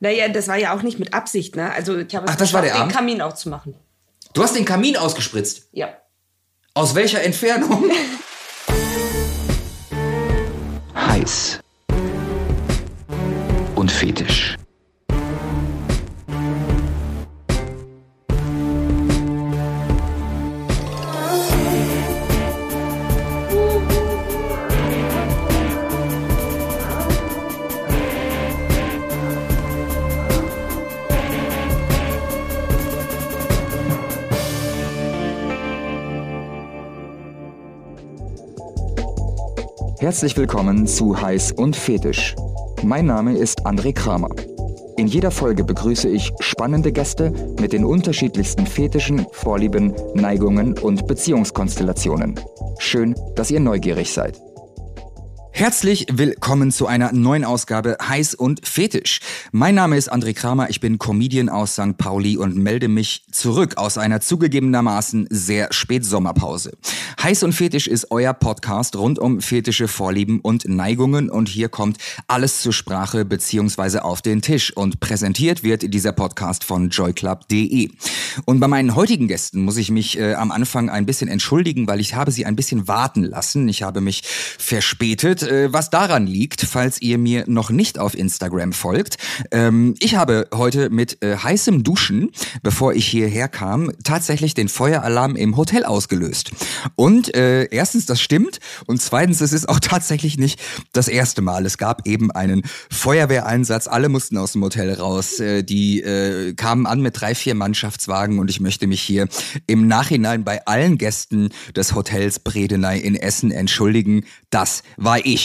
Naja, das war ja auch nicht mit Absicht, ne? Also ich habe Ach, das war der den Abend? Kamin auszumachen. Du hast den Kamin ausgespritzt. Ja. Aus welcher Entfernung? heiß und fetisch. Herzlich willkommen zu Heiß und Fetisch. Mein Name ist André Kramer. In jeder Folge begrüße ich spannende Gäste mit den unterschiedlichsten Fetischen, Vorlieben, Neigungen und Beziehungskonstellationen. Schön, dass ihr neugierig seid. Herzlich willkommen zu einer neuen Ausgabe Heiß und Fetisch. Mein Name ist André Kramer, ich bin Comedian aus St. Pauli und melde mich zurück aus einer zugegebenermaßen sehr Spätsommerpause. Heiß und Fetisch ist euer Podcast rund um fetische Vorlieben und Neigungen und hier kommt alles zur Sprache beziehungsweise auf den Tisch und präsentiert wird dieser Podcast von joyclub.de. Und bei meinen heutigen Gästen muss ich mich äh, am Anfang ein bisschen entschuldigen, weil ich habe sie ein bisschen warten lassen. Ich habe mich verspätet, äh, was daran liegt, falls ihr mir noch nicht auf Instagram folgt. Ähm, ich habe heute mit äh, heißem Duschen, bevor ich hierher kam, tatsächlich den Feueralarm im Hotel ausgelöst. Und äh, erstens, das stimmt. Und zweitens, es ist auch tatsächlich nicht das erste Mal. Es gab eben einen Feuerwehreinsatz. Alle mussten aus dem Hotel raus. Äh, die äh, kamen an mit drei, vier Mannschaftswagen und ich möchte mich hier im Nachhinein bei allen Gästen des Hotels Bredeney in Essen entschuldigen. Das war ich.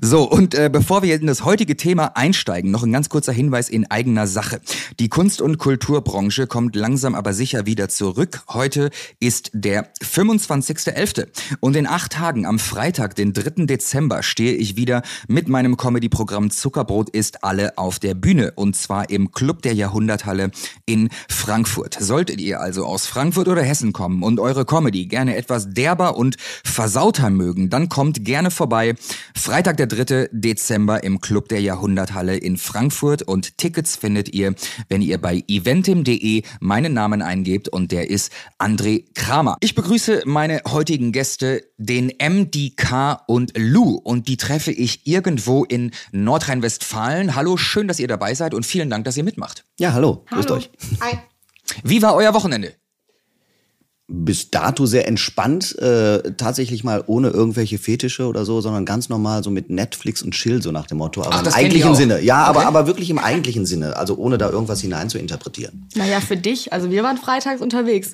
So, und äh, bevor wir in das heutige Thema einsteigen, noch ein ganz kurzer Hinweis in eigener Sache. Die Kunst- und Kulturbranche kommt langsam aber sicher wieder zurück. Heute ist der 25.11. Und in acht Tagen am Freitag, den 3. Dezember, stehe ich wieder mit meinem Comedy-Programm Zuckerbrot ist alle auf der Bühne. Und zwar im Club der Jahrhunderthalle in Frankfurt. Solltet ihr also aus Frankfurt oder Hessen kommen und eure Comedy gerne etwas derber und versauter mögen, dann kommt gerne vorbei. Freitag, der 3. Dezember im Club der Jahrhunderthalle in Frankfurt. Und Tickets findet ihr, wenn ihr bei eventim.de meinen Namen eingebt und der ist André Kramer. Ich begrüße meine heutigen Gäste, den MDK und Lou. Und die treffe ich irgendwo in Nordrhein-Westfalen. Hallo, schön, dass ihr dabei seid und vielen Dank, dass ihr mitmacht. Ja, hallo, grüßt Hallo. euch. Hi. Wie war euer Wochenende? Bis dato sehr entspannt, äh, tatsächlich mal ohne irgendwelche Fetische oder so, sondern ganz normal so mit Netflix und Chill, so nach dem Motto. Aber Ach, im eigentlichen? Sinne. Ja, aber, Okay. aber wirklich im eigentlichen Sinne. Also ohne da irgendwas hinein zu interpretieren. Naja, für dich. Also wir waren freitags unterwegs.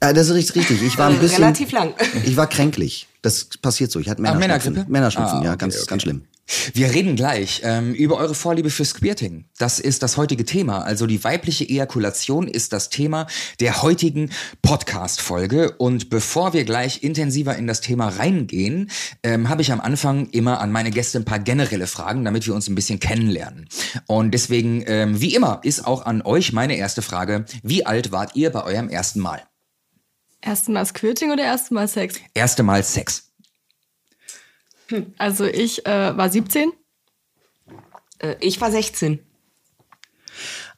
Ja, das ist richtig. richtig. Ich war ein Äh, bisschen. relativ lang. Ich war kränklich. Das passiert so. Ich hatte Männerschnupfen. Männerschnupfen, Ah, ja, okay, ganz, okay. ganz schlimm. Wir reden gleich ähm, über eure Vorliebe für Squirting. Das ist das heutige Thema. Also die weibliche Ejakulation ist das Thema der heutigen Podcast-Folge. Und bevor wir gleich intensiver in das Thema reingehen, ähm, habe ich am Anfang immer an meine Gäste ein paar generelle Fragen, damit wir uns ein bisschen kennenlernen. Und deswegen, ähm, wie immer, ist auch an euch meine erste Frage. Wie alt wart ihr bei eurem ersten Mal? Erstmal Squirting oder erstmal Sex? Erste Mal Sex. Also ich äh, war 17. Äh, ich war 16.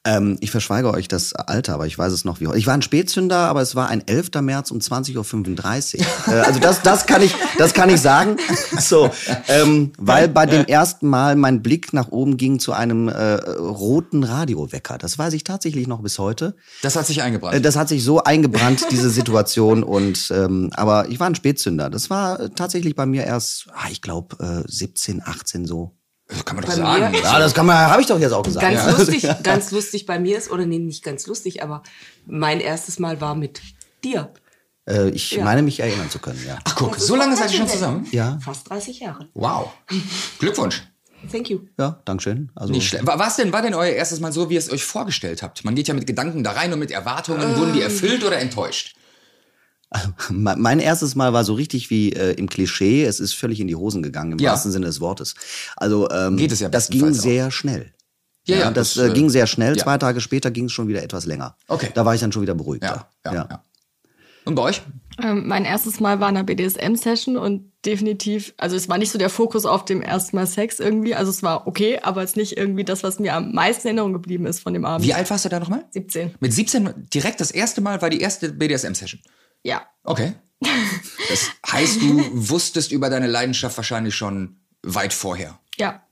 Ähm, ich verschweige euch das Alter, aber ich weiß es noch wie heute. Ich war ein Spätzünder, aber es war ein 11. März um 20.35 Uhr. äh, also das, das, kann ich, das kann ich sagen. So, ähm, weil bei dem ersten Mal mein Blick nach oben ging zu einem äh, roten Radiowecker. Das weiß ich tatsächlich noch bis heute. Das hat sich eingebrannt. Äh, Das hat sich so eingebrannt, diese Situation. Und ähm, aber ich war ein Spätzünder. Das war tatsächlich bei mir erst, ah, ich glaube, äh, 17, 18 so. Das kann man doch Bei sagen. mir- Ja, das kann man, habe ich doch jetzt auch gesagt. Ganz ja. lustig, ganz lustig bei mir ist, oder nee, nicht ganz lustig, aber mein erstes Mal war mit dir. Äh, ich Ja. meine mich erinnern zu können, ja. Ach guck, so lange seid ihr schon zusammen? Ja, Fast 30 Jahre. Wow. Glückwunsch. Thank you. ja, Dankeschön. Also, Nicht schlecht. War's denn, war denn euer erstes Mal so, wie ihr es euch vorgestellt habt? Man geht ja mit Gedanken da rein und mit Erwartungen. Wurden die erfüllt oder enttäuscht? Me- Mein erstes Mal war so richtig wie äh, im Klischee. Es ist völlig in die Hosen gegangen, im Ja. wahrsten Sinne des Wortes. Also ähm, Geht es ja das ging bestenfalls auch. sehr schnell. Ja, ja, das, das, äh, äh, ging sehr schnell. ja. Zwei Tage später ging es schon wieder etwas länger. Okay. Da war ich dann schon wieder beruhigter. Ja, ja, ja. Und bei euch? Ähm, mein erstes Mal war in einer BDSM-Session und definitiv, also es war nicht so der Fokus auf dem ersten Mal Sex irgendwie. Also es war okay, aber es ist nicht irgendwie das, was mir am meisten in Erinnerung geblieben ist von dem Abend. Wie alt warst du da nochmal? 17. Mit 17 direkt das erste Mal war die erste BDSM-Session. Ja. Okay. Das heißt, du wusstest über deine Leidenschaft wahrscheinlich schon weit vorher. Ja.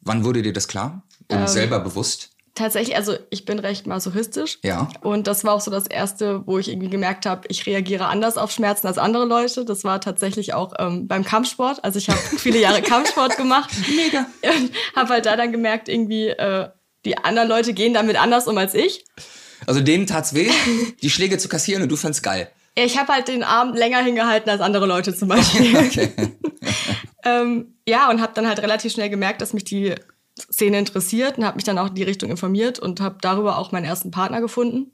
Wann wurde dir das klar Ähm, und selber bewusst? Tatsächlich, also ich bin recht masochistisch. Ja. Und das war auch so das Erste, wo ich irgendwie gemerkt habe, ich reagiere anders auf Schmerzen als andere Leute. Das war tatsächlich auch ähm, beim Kampfsport. Also ich habe viele Jahre Kampfsport gemacht. Mega. Und habe halt da dann gemerkt, irgendwie, äh, die anderen Leute gehen damit anders um als ich. Also denen tat's weh, die Schläge zu kassieren und du fandst geil. Ich habe halt den Arm länger hingehalten als andere Leute zum Beispiel. Okay. ähm, ja, und habe dann halt relativ schnell gemerkt, dass mich die Szene interessiert und habe mich dann auch in die Richtung informiert und habe darüber auch meinen ersten Partner gefunden,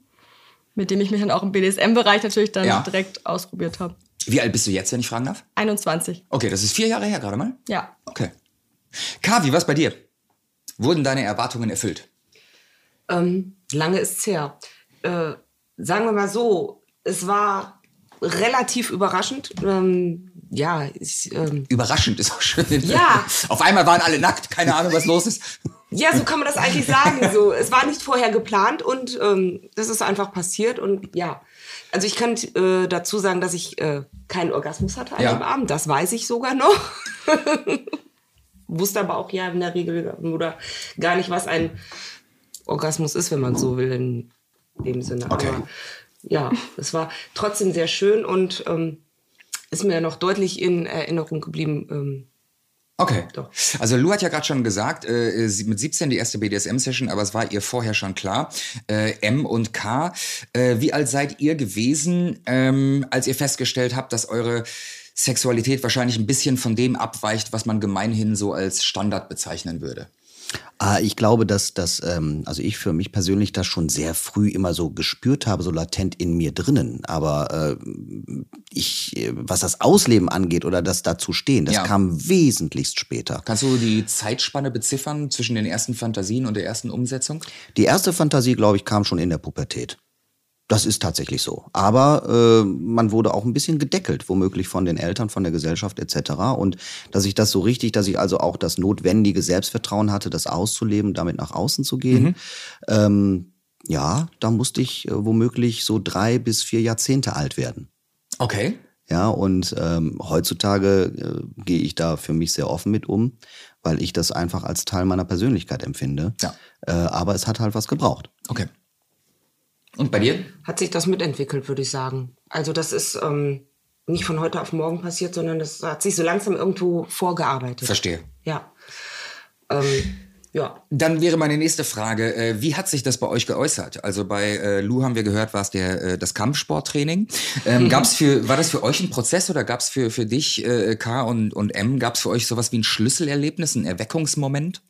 mit dem ich mich dann auch im BDSM-Bereich natürlich dann Ja. direkt ausprobiert habe. Wie alt bist du jetzt, wenn ich fragen darf? 21. Okay, das ist vier Jahre her gerade mal. Ja. Okay. Kavi, was bei dir? Wurden deine Erwartungen erfüllt? Ähm, lange ist's her. Äh, sagen wir mal so, es war relativ überraschend. Ähm, ja, ich, ähm, Überraschend ist auch schön. Ja. Auf einmal waren alle nackt, keine Ahnung, was los ist. ja, so kann man das eigentlich sagen. So, es war nicht vorher geplant und ähm, das ist einfach passiert und ja. Also ich kann äh, dazu sagen, dass ich äh, keinen Orgasmus hatte an Ja. dem Abend. Das weiß ich sogar noch. Wusste aber auch ja in der Regel oder gar nicht, was ein Orgasmus ist, wenn man so will in dem Sinne. Okay. Aber ja, es war trotzdem sehr schön und ähm, ist mir noch deutlich in Erinnerung geblieben. Ähm, Okay. Doch. Also Lou hat ja gerade schon gesagt, äh, sie- mit 17 die erste BDSM-Session, aber es war ihr vorher schon klar. Äh, M und K, äh, wie alt seid ihr gewesen, ähm, als ihr festgestellt habt, dass eure Sexualität wahrscheinlich ein bisschen von dem abweicht, was man gemeinhin so als Standard bezeichnen würde? Ah, ich glaube, dass das, ähm, also ich für mich persönlich das schon sehr früh immer so gespürt habe, so latent in mir drinnen. Aber äh, ich, äh, was das Ausleben angeht oder das dazu stehen, das Ja. kam wesentlichst später. Kannst du die Zeitspanne beziffern zwischen den ersten Fantasien und der ersten Umsetzung? Die erste Fantasie, glaube ich, kam schon in der Pubertät. Das ist tatsächlich so. Aber äh, man wurde auch ein bisschen gedeckelt, womöglich von den Eltern, von der Gesellschaft etc. Und dass ich das so richtig, dass ich also auch das notwendige Selbstvertrauen hatte, das auszuleben, damit nach außen zu gehen. Ähm, ja, da musste ich äh, womöglich so drei bis vier Jahrzehnte alt werden. Okay. Ja, und ähm, heutzutage äh, gehe ich da für mich sehr offen mit um, weil ich das einfach als Teil meiner Persönlichkeit empfinde. Ja. Äh, aber es hat halt was gebraucht. Okay. Und bei dir? hat sich das mitentwickelt, würde ich sagen. Also das ist ähm, nicht von heute auf morgen passiert, sondern das hat sich so langsam irgendwo vorgearbeitet. Verstehe. Ja. Ähm, ja. Dann wäre meine nächste Frage, äh, wie hat sich das bei euch geäußert? Also bei äh, Lou haben wir gehört, war es der äh, das Kampfsporttraining. Ähm, gab's für war das für euch ein Prozess oder gab's für für dich äh, K und und M gab's für euch sowas wie ein Schlüsselerlebnis, ein Erweckungsmoment?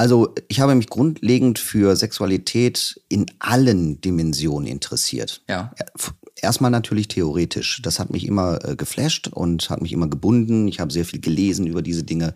Also ich habe mich grundlegend für Sexualität in allen Dimensionen interessiert. Ja. Erstmal natürlich theoretisch. Das hat mich immer äh, geflasht und hat mich immer gebunden. Ich habe sehr viel gelesen über diese Dinge.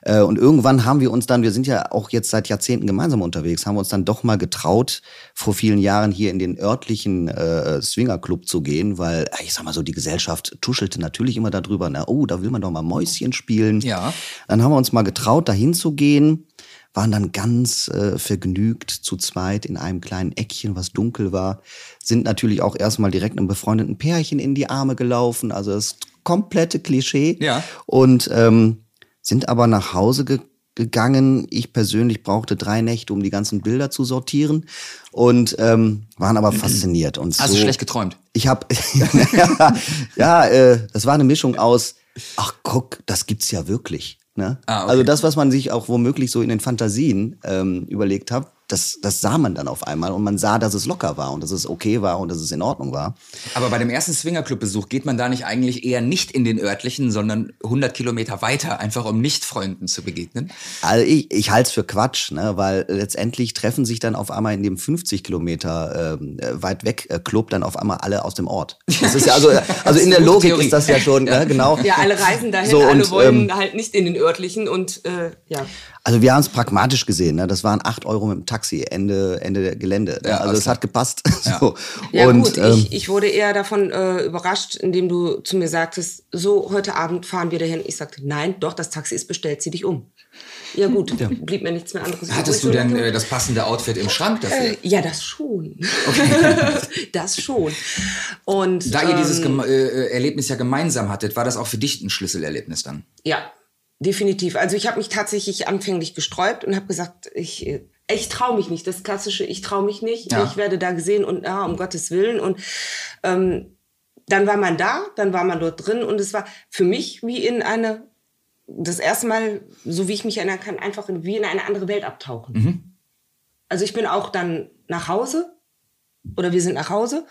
Äh, und irgendwann haben wir uns dann, wir sind ja auch jetzt seit Jahrzehnten gemeinsam unterwegs, haben wir uns dann doch mal getraut, vor vielen Jahren hier in den örtlichen äh, Swingerclub zu gehen, weil, äh, ich sag mal so, die Gesellschaft tuschelte natürlich immer darüber, na, oh, da will man doch mal Mäuschen spielen. Ja. Dann haben wir uns mal getraut, dahin zu gehen, waren dann ganz äh, vergnügt zu zweit in einem kleinen Eckchen, was dunkel war, sind natürlich auch erstmal direkt einem befreundeten Pärchen in die Arme gelaufen, also das komplette Klischee. Ja. Und ähm, sind aber nach Hause ge gegangen. Ich persönlich brauchte drei Nächte, um die ganzen Bilder zu sortieren und ähm, waren aber fasziniert. Und Hast so, du schlecht geträumt? ich habe ja, ja äh, das war eine Mischung aus, ach guck, das gibt's ja wirklich. Ne? Ah, okay. Also das, was man sich auch womöglich so in den Fantasien ähm, überlegt hat, das, das sah man dann auf einmal und man sah, dass es locker war und dass es okay war und dass es in Ordnung war. Aber bei dem ersten Swingerclub-Besuch geht man da nicht eigentlich eher nicht in den örtlichen, sondern 100 Kilometer weiter, einfach um Nicht-Freunden zu begegnen? Also ich, ich halte es für Quatsch, ne? weil letztendlich treffen sich dann auf einmal in dem 50 Kilometer äh, weit weg äh, Club dann auf einmal alle aus dem Ort. Das ist ja also, also in der Logik Theorie. ist das ja schon, ne? genau. Ja, alle reisen dahin, So, alle und, wollen ähm, halt nicht in den örtlichen und äh, ja. Also wir haben es pragmatisch gesehen. Ne? Das waren acht Euro mit dem Taxi, Ende, Ende der Gelände. Ne? Ja, also es hat gepasst. Ja. so. Ja Und, gut, ähm, ich, ich wurde eher davon äh, überrascht, indem du zu mir sagtest, so, heute Abend fahren wir dahin. Ich sagte, nein, doch, das Taxi ist bestellt, zieh dich um. Ja gut, blieb mir nichts mehr anderes Hattest du denn äh, das passende Outfit im Schrank dafür? äh, ja, das schon. das schon. Und da ihr dieses ähm, geme- äh, Erlebnis ja gemeinsam hattet, war das auch für dich ein Schlüsselerlebnis dann? Ja, definitiv. Also ich habe mich tatsächlich anfänglich gesträubt und habe gesagt, ich, ich traue mich nicht. Das klassische, ich traue mich nicht. Ja. Ich werde da gesehen und ja, um Gottes Willen. Und ähm, dann war man da, dann war man dort drin und es war für mich wie in eine, das erste Mal, so wie ich mich erinnern kann, einfach in, wie in eine andere Welt abtauchen. Also ich bin auch dann nach Hause oder wir sind nach Hause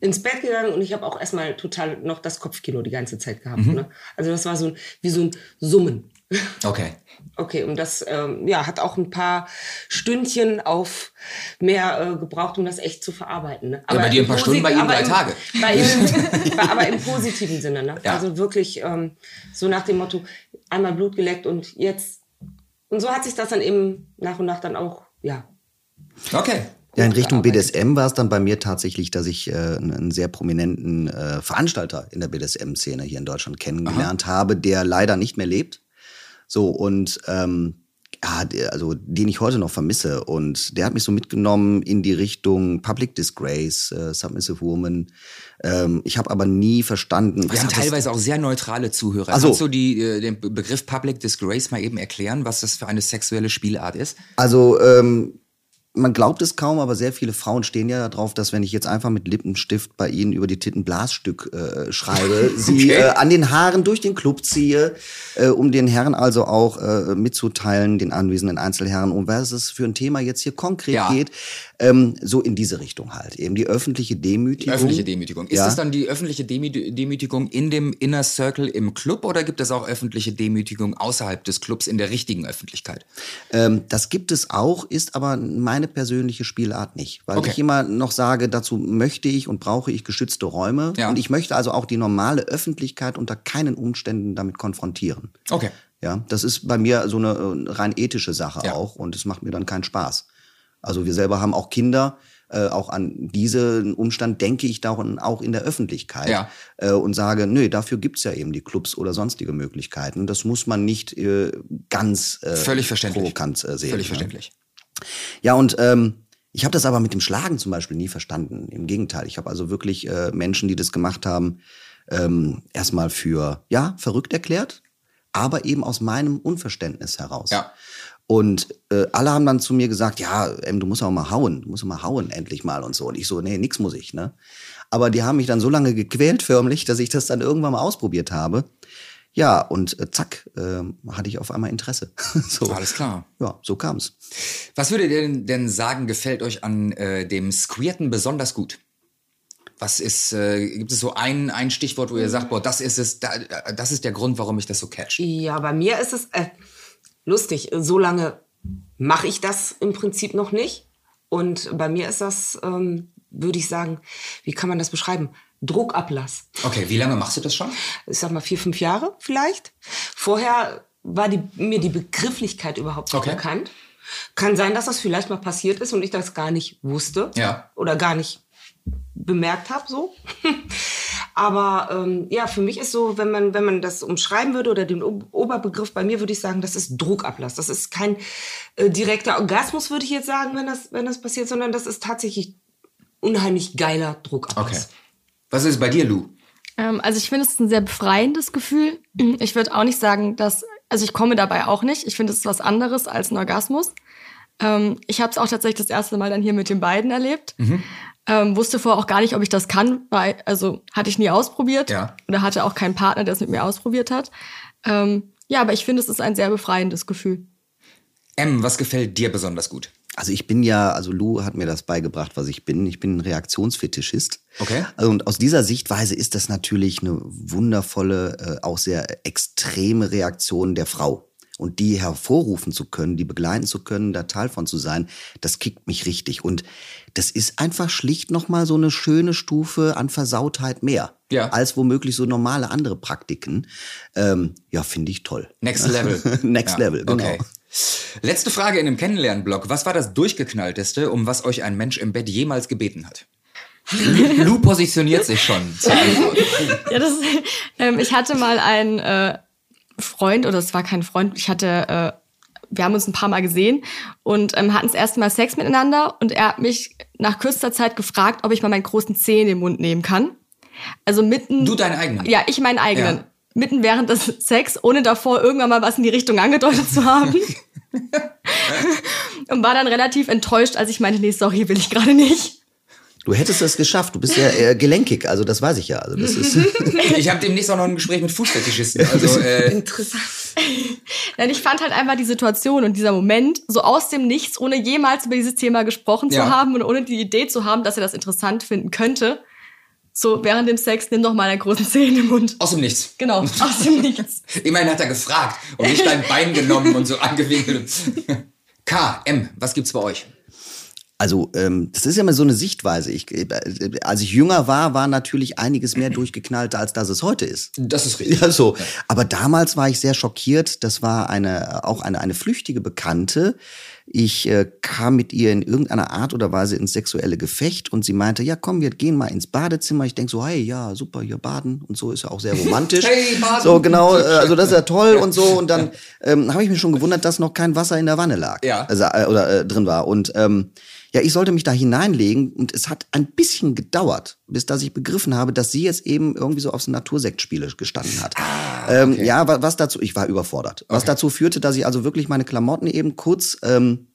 ins Bett gegangen und ich habe auch erstmal total noch das Kopfkino die ganze Zeit gehabt. Ne? Also das war so ein, wie so ein Summen. Okay. Okay, und das ähm, ja, hat auch ein paar Stündchen auf mehr äh, gebraucht, um das echt zu verarbeiten. Ne? bei dir ein im paar Stunden, bei ihm aber drei im, Tage. Bei ihm, aber im positiven Sinne. Ne? Ja. Also wirklich ähm, so nach dem Motto, einmal Blut geleckt und jetzt. Und so hat sich das dann eben nach und nach dann auch, ja, Okay. Ja, in Richtung. BDSM war es dann bei mir tatsächlich, dass ich äh, einen sehr prominenten äh, Veranstalter in der BDSM-Szene hier in Deutschland kennengelernt habe, der leider nicht mehr lebt. So, und ähm, ja, also den ich heute noch vermisse. Und der hat mich so mitgenommen in die Richtung Public Disgrace, äh, Submissive Woman. Ähm, ich habe aber nie verstanden. Wir haben hat das- teilweise auch sehr neutrale Zuhörer. Ach so. Kannst du die, äh, den Be- Begriff Public Disgrace mal eben erklären, was das für eine sexuelle Spielart ist? Also, ähm, man glaubt es kaum, aber sehr viele Frauen stehen ja darauf, dass wenn ich jetzt einfach mit Lippenstift bei ihnen über die Titten Blasstück äh, schreibe, sie Okay. äh, an den Haaren durch den Club ziehe, äh, um den Herren also auch äh, mitzuteilen, den anwesenden Einzelherren, um was es für ein Thema jetzt hier konkret Ja. geht. Ähm, so in diese Richtung halt. Eben die öffentliche Demütigung. Öffentliche Demütigung. Ist Ja. das dann die öffentliche Demü Demütigung in dem Inner Circle im Club oder gibt es auch öffentliche Demütigung außerhalb des Clubs in der richtigen Öffentlichkeit? Ähm, das gibt es auch, ist aber meine persönliche Spielart nicht. Weil Okay. ich immer noch sage, dazu möchte ich und brauche ich geschützte Räume. Ja. Und ich möchte also auch die normale Öffentlichkeit unter keinen Umständen damit konfrontieren. Okay. Ja, das ist bei mir so eine äh, rein ethische Sache Ja. auch und es macht mir dann keinen Spaß. Also wir selber haben auch Kinder, äh, auch an diesen Umstand denke ich dann auch in der Öffentlichkeit Ja. äh, und sage, nö, dafür gibt's ja eben die Clubs oder sonstige Möglichkeiten. Das muss man nicht äh, ganz äh, Völlig verständlich. provokant äh, sehen. Völlig ne? verständlich. Ja, und ähm, ich habe das aber mit dem Schlagen zum Beispiel nie verstanden. Im Gegenteil, ich habe also wirklich äh, Menschen, die das gemacht haben, ähm, erstmal für, ja, verrückt erklärt, aber eben aus meinem Unverständnis heraus. Ja. Und äh, alle haben dann zu mir gesagt, ja, ähm, du musst auch mal hauen, du musst mal hauen endlich mal und so. Und ich so, nee, nix muss ich, ne? Aber die haben mich dann so lange gequält förmlich, dass ich das dann irgendwann mal ausprobiert habe. Ja, und äh, zack, äh, hatte ich auf einmal Interesse. so. Alles klar. Ja, so kam's. Was würdet ihr denn, denn sagen, gefällt euch an äh, dem Squirten besonders gut? Was ist, äh, gibt es so ein, ein Stichwort, wo ihr sagt, boah, das ist es, da, das ist der Grund, warum ich das so catch? Ja, bei mir ist es äh, lustig. So lange mache ich das im Prinzip noch nicht. Und bei mir ist das, ähm, würde ich sagen, wie kann man das beschreiben? Druckablass. Okay, wie lange machst du das schon? Ich sag mal vier, fünf Jahre vielleicht. Vorher war die, mir die Begrifflichkeit überhaupt nicht Okay. bekannt. Kann sein, dass das vielleicht mal passiert ist und ich das gar nicht wusste. Ja. Oder gar nicht bemerkt habe so. Aber ähm, ja, für mich ist so, wenn man, wenn man das umschreiben würde oder den O- Oberbegriff, bei mir würde ich sagen, das ist Druckablass. Das ist kein äh, direkter Orgasmus, würde ich jetzt sagen, wenn das, wenn das passiert, sondern das ist tatsächlich unheimlich geiler Druckablass. Okay. Was ist bei dir, Lou? Ähm, also ich finde es ist ein sehr befreiendes Gefühl. Ich würde auch nicht sagen, dass, also ich komme dabei auch nicht. Ich finde es ist was anderes als ein Orgasmus. Ähm, ich habe es auch tatsächlich das erste Mal dann hier mit den beiden erlebt. Ähm, wusste vorher auch gar nicht, ob ich das kann, weil, also hatte ich nie ausprobiert Ja. oder hatte auch keinen Partner, der es mit mir ausprobiert hat. Ähm, ja, aber ich finde, es ist ein sehr befreiendes Gefühl. M, was gefällt dir besonders gut? Also ich bin ja, also Lou hat mir das beigebracht, was ich bin. Ich bin ein Reaktionsfetischist. Okay. Also und aus dieser Sichtweise ist das natürlich eine wundervolle, äh, auch sehr extreme Reaktion der Frau. Und die hervorrufen zu können, die begleiten zu können, da Teil von zu sein, das kickt mich richtig. Und das ist einfach schlicht nochmal so eine schöne Stufe an Versautheit mehr. Ja. Als womöglich so normale andere Praktiken. Ähm, ja, finde ich toll. Next Level. Next Ja, Level, genau. Okay. Letzte Frage in dem Kennenlernblock. Was war das durchgeknallteste, um was euch ein Mensch im Bett jemals gebeten hat? Lu, positioniert sich schon. Ja, das, ähm, ich hatte mal einen äh, Freund, oder es war kein Freund, ich hatte, äh, wir haben uns ein paar Mal gesehen und ähm, hatten das erste Mal Sex miteinander und er hat mich nach kürzester Zeit gefragt, ob ich mal meinen großen Zeh in den Mund nehmen kann. Also mitten. Du deinen eigenen? Ja, ich meinen eigenen. Ja. Mitten während des Sex, ohne davor irgendwann mal was in die Richtung angedeutet zu haben. und war dann relativ enttäuscht, als ich meinte, nee, sorry, will ich gerade nicht. Du hättest es geschafft. Du bist ja äh, gelenkig, also das weiß ich ja. Also das ist Ich habe demnächst auch noch ein Gespräch mit Fußfetischisten. Also, äh, Interessant. Denn ich fand halt einfach die Situation und dieser Moment so aus dem Nichts, ohne jemals über dieses Thema gesprochen Ja. zu haben und ohne die Idee zu haben, dass er das interessant finden könnte. So während dem Sex, nimm doch mal einen großen Zeh in den Mund. aus dem Nichts. Genau, aus dem Nichts. Immerhin hat er gefragt und nicht dein Bein genommen und so angewinkelt. K, M, was gibt's bei euch? Also ähm, das ist ja immer so eine Sichtweise. Ich, äh, als ich jünger war, war natürlich einiges mehr durchgeknallt, als das es heute ist. Das ist richtig. Ja, so. Aber damals war ich sehr schockiert. Das war eine, auch eine, eine flüchtige Bekannte. Ich äh, kam mit ihr in irgendeiner Art oder Weise ins sexuelle Gefecht und sie meinte, ja komm, wir gehen mal ins Badezimmer. Ich denk so, hey, ja, super, hier baden und so ist ja auch sehr romantisch. Hey, baden. So, genau, äh, also das ist ja toll und so. Und dann ähm, habe ich mich schon gewundert, dass noch kein Wasser in der Wanne lag. Ja. Also, äh, oder äh, drin war. Und ähm, ja, ich sollte mich da hineinlegen und es hat ein bisschen gedauert, bis dass ich begriffen habe, dass sie jetzt eben irgendwie so auf so Natursektspiele gestanden hat. ähm, ja, wa- was dazu, ich war überfordert. Was dazu führte, dass ich also wirklich meine Klamotten eben kurz ähm,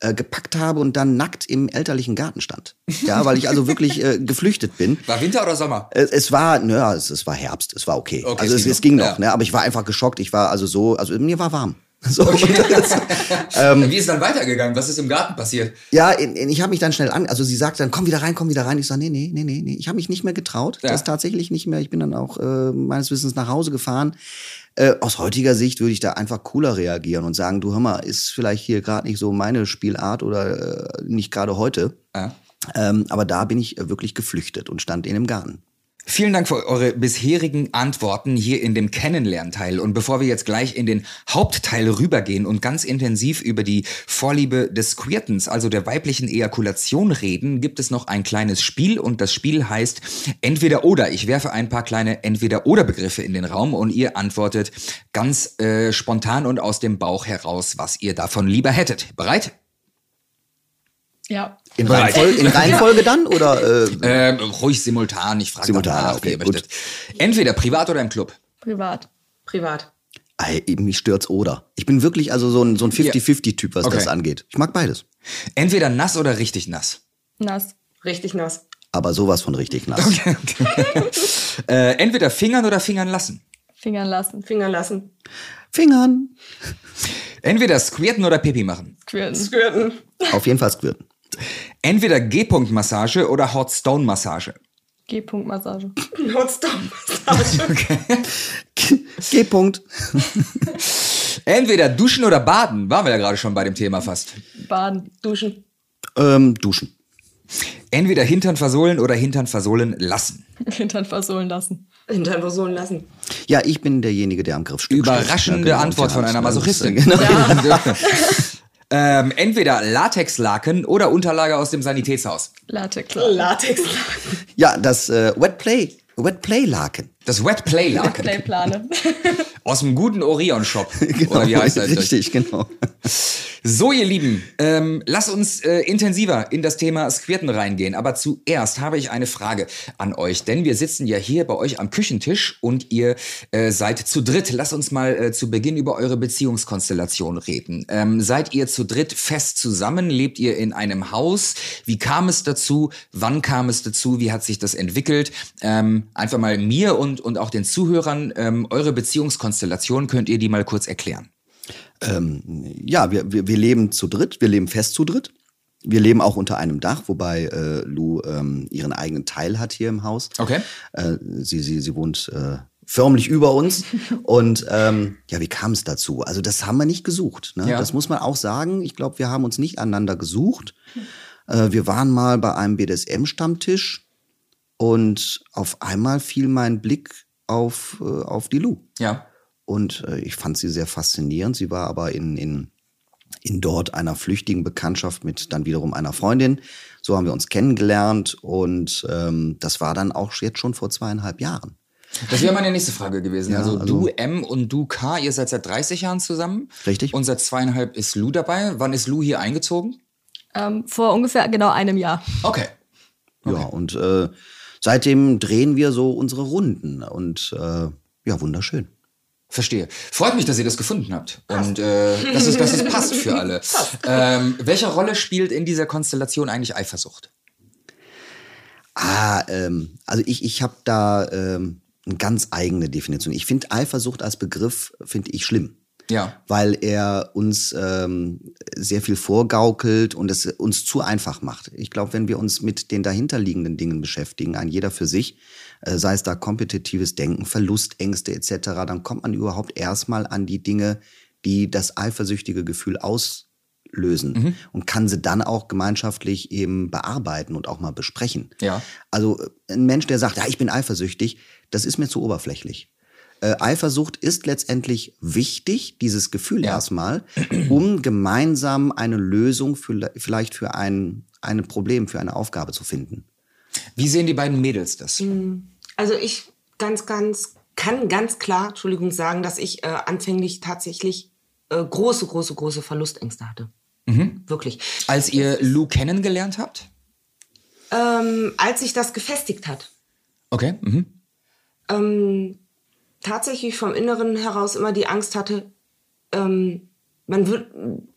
äh, gepackt habe und dann nackt im elterlichen Garten stand. Ja, weil ich also wirklich äh, geflüchtet bin. War Winter oder Sommer? Es, es war, naja, es, es war Herbst, es war okay. Okay, also es es, ging noch, Ja. ne? aber ich war einfach geschockt. Ich war also so, also mir war warm. So, und Wie ist dann weitergegangen? Was ist im Garten passiert? Ja, in, in, ich habe mich dann schnell an, also sie sagte dann, komm wieder rein, komm wieder rein. Ich sage, nee, nee, nee, nee, nee. Ich habe mich nicht mehr getraut. Ja. Das tatsächlich nicht mehr. Ich bin dann auch äh, meines Wissens nach Hause gefahren. Äh, aus heutiger Sicht würde ich da einfach cooler reagieren und sagen, du hör mal, ist vielleicht hier gerade nicht so meine Spielart oder äh, nicht gerade heute. Ja. Ähm, aber da bin ich äh, wirklich geflüchtet und stand in dem Garten. Vielen Dank für eure bisherigen Antworten hier in dem Kennenlernteil. Und bevor wir jetzt gleich in den Hauptteil rübergehen und ganz intensiv über die Vorliebe des Queertens, also der weiblichen Ejakulation reden, gibt es noch ein kleines Spiel und das Spiel heißt Entweder oder. Ich werfe ein paar kleine Entweder-oder-Begriffe in den Raum und ihr antwortet ganz äh, spontan und aus dem Bauch heraus, was ihr davon lieber hättet. Bereit? Ja. In, Reihenfolge, in Reihenfolge dann oder? Äh, Äh, ruhig simultan, ich frage Simultan, danach, okay, gut. möchtet. Entweder privat oder im Club. Privat. Privat. ey, mich stört's oder. Ich bin wirklich also so ein, so ein 50-50-Typ, was Okay. das angeht. Ich mag beides. Entweder nass oder richtig nass. Nass. Richtig nass. Aber sowas von richtig nass. Äh, entweder fingern oder fingern lassen. Fingern lassen. Finger lassen. Fingern. Entweder squirten oder Pipi machen. Quirten. Squirten. Auf jeden Fall squirten. Entweder G-Punkt-Massage oder Hot Stone-Massage. G-Punkt-Massage. Notstop-Massage. G-Punkt. Entweder duschen oder baden. Waren wir ja gerade schon bei dem Thema fast. Baden. Duschen. Ähm, duschen. Entweder Hintern versohlen oder Hintern versohlen lassen. Hintern versohlen lassen. Hintern versohlen lassen. Ja, ich bin derjenige, der am Griffstück steht. Überraschende Ja, genau, Antwort von ja, einer Masochistin. Genau. Ähm, entweder Latexlaken oder Unterlage aus dem Sanitätshaus. Latex. Latex. Ja, das äh, Wet Play, Wet Play Laken. Das Wet Play Laken. Playplane. Aus dem guten Orion Shop. Oder wie heißt das? Genau, Richtig, genau. So, ihr Lieben, ähm, lass uns äh, intensiver in das Thema Squirten reingehen. Aber zuerst habe ich eine Frage an euch, denn wir sitzen ja hier bei euch am Küchentisch und ihr äh, seid zu dritt. Lass uns mal äh, zu Beginn über eure Beziehungskonstellation reden. Ähm, seid ihr zu dritt fest zusammen? Lebt ihr in einem Haus? Wie kam es dazu? Wann kam es dazu? Wie hat sich das entwickelt? Ähm, einfach mal mir und, und auch den Zuhörern ähm, eure Beziehungskonstellation, könnt ihr die mal kurz erklären? Ja, wir, wir, wir leben zu dritt, wir leben fest zu dritt. Wir leben auch unter einem Dach, wobei äh, Lou ähm, ihren eigenen Teil hat hier im Haus. Okay. Äh, sie, sie, sie wohnt äh, förmlich über uns. Und ähm, ja, wie kam es dazu? Also das haben wir nicht gesucht. Ne? Ja. Das muss man auch sagen. Ich glaube, wir haben uns nicht aneinander gesucht. Äh, wir waren mal bei einem BDSM-Stammtisch und auf einmal fiel mein Blick auf, äh, auf die Lou. Ja. Und äh, ich fand sie sehr faszinierend. Sie war aber in, in in dort einer flüchtigen Bekanntschaft mit dann wiederum einer Freundin. So haben wir uns kennengelernt und ähm, das war dann auch jetzt schon vor zweieinhalb Jahren. Das wäre meine nächste Frage gewesen. Ja, also, also- du M und du K, ihr seid seit 30 Jahren zusammen. Richtig. Und seit zweieinhalb ist Lou dabei. Wann ist Lou hier eingezogen? Ähm, vor ungefähr genau einem Jahr. Okay. Ja, und äh, seitdem drehen wir so unsere Runden und äh, ja, wunderschön. Verstehe. Freut mich, dass ihr das gefunden habt. Und äh, dass, es, dass es passt für alle. Ähm, welche Rolle spielt in dieser Konstellation eigentlich Eifersucht? Ah, ähm, also ich, ich habe da ähm, eine ganz eigene Definition. Ich finde Eifersucht als Begriff, finde ich schlimm. Ja. weil er uns ähm, sehr viel vorgaukelt und es uns zu einfach macht. Ich glaube, wenn wir uns mit den dahinterliegenden Dingen beschäftigen, ein jeder für sich, äh, sei es da kompetitives Denken, Verlustängste etc., dann kommt man überhaupt erstmal an die Dinge, die das eifersüchtige Gefühl auslösen und kann sie dann auch gemeinschaftlich eben bearbeiten und auch mal besprechen. Ja. Also äh, ein Mensch, der sagt, ja, ich bin eifersüchtig, das ist mir zu oberflächlich. Äh, Eifersucht ist letztendlich wichtig, dieses Gefühl Ja. erstmal, um gemeinsam eine Lösung für, vielleicht für ein, ein Problem, für eine Aufgabe zu finden. Wie sehen die beiden Mädels das? Also ich ganz, ganz, kann ganz klar, Entschuldigung, sagen, dass ich äh, anfänglich tatsächlich äh, große, große, große Verlustängste hatte. Wirklich. Als ihr Lou kennengelernt habt? Ähm, als sich das gefestigt hat, Okay. Mhm. ähm, tatsächlich vom Inneren heraus immer die Angst hatte, ähm, man wird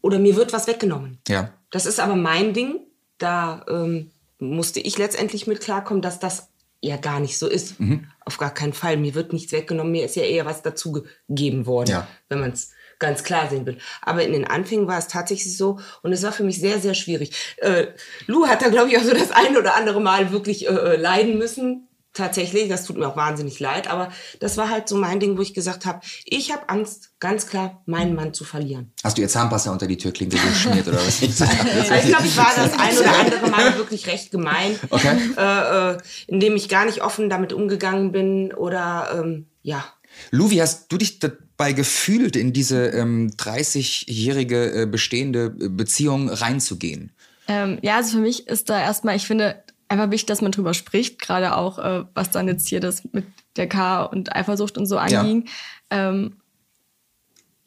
oder mir wird was weggenommen. Ja. Das ist aber mein Ding. Da ähm, musste ich letztendlich mit klarkommen, dass das ja gar nicht so ist. Auf gar keinen Fall. Mir wird nichts weggenommen. Mir ist ja eher was dazugegeben worden, Ja. wenn man es ganz klar sehen will. Aber in den Anfängen war es tatsächlich so und es war für mich sehr, sehr schwierig. Äh, Lou hat da, glaube ich, auch so das ein oder andere Mal wirklich äh, äh, leiden müssen. Tatsächlich, das tut mir auch wahnsinnig leid, aber das war halt so mein Ding, wo ich gesagt habe, ich habe Angst, ganz klar, meinen Mann zu verlieren. Hast du ihr Zahnpasta unter die Türklinke geschmiert oder was? Ich glaube, ich war das ein oder andere Mal wirklich recht gemein, Okay. äh, äh, indem ich gar nicht offen damit umgegangen bin oder ähm, ja. Lou, wie hast du dich dabei gefühlt, in diese ähm, 30-jährige äh, bestehende äh, Beziehung reinzugehen? Ähm, ja, also für mich ist da erstmal, ich finde, einfach wichtig, dass man drüber spricht, gerade auch, äh, was dann jetzt hier das mit der K und Eifersucht und so Ja. anging. Ähm,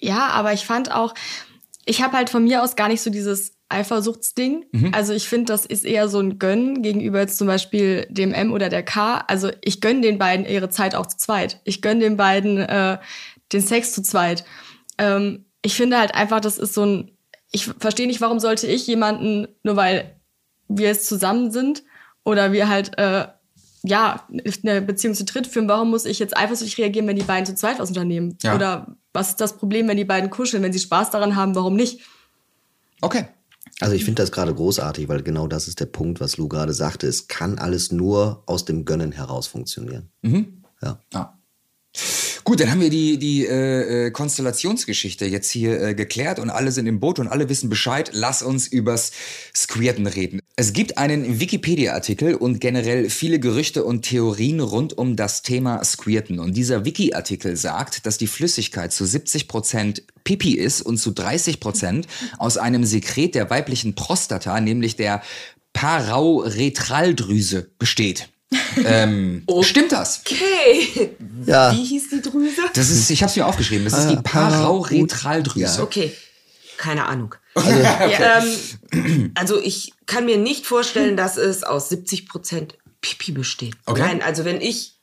ja, aber ich fand auch, ich habe halt von mir aus gar nicht so dieses Eifersuchtsding. Also ich finde, das ist eher so ein Gönnen gegenüber jetzt zum Beispiel dem M oder der K. Also ich gönne den beiden ihre Zeit auch zu zweit. Ich gönne den beiden äh, den Sex zu zweit. Ähm, ich finde halt einfach, das ist so ein, ich verstehe nicht, warum sollte ich jemanden, nur weil wir jetzt zusammen sind oder wir halt äh, ja eine Beziehung zu dritt führen, warum muss ich jetzt eifersüchtig reagieren, wenn die beiden zu zweit was unternehmen? Ja. Oder was ist das Problem, wenn die beiden kuscheln, wenn sie Spaß daran haben, warum nicht? Okay. Also ich finde das gerade großartig, weil genau das ist der Punkt, was Lou gerade sagte. Es kann alles nur aus dem Gönnen heraus funktionieren. Ja. Ja. Gut, dann haben wir die, die äh, äh, Konstellationsgeschichte jetzt hier äh, geklärt und alle sind im Boot und alle wissen Bescheid. Lass uns übers Squirten reden. Es gibt einen Wikipedia-Artikel und generell viele Gerüchte und Theorien rund um das Thema Squirten. Und dieser Wiki-Artikel sagt, dass die Flüssigkeit zu 70% Pipi ist und zu 30% aus einem Sekret der weiblichen Prostata, nämlich der Parauretraldrüse, besteht. Ähm, Stimmt das? Okay. Ja. Wie hieß die Drüse? Das ist, ich habe es mir aufgeschrieben. Das ist die Ah, Para- Parauretraldrüse. Ja. Okay. Keine Ahnung. ähm, also ich kann mir nicht vorstellen, dass es aus 70 Prozent Pipi besteht. Okay. Nein, also wenn ich,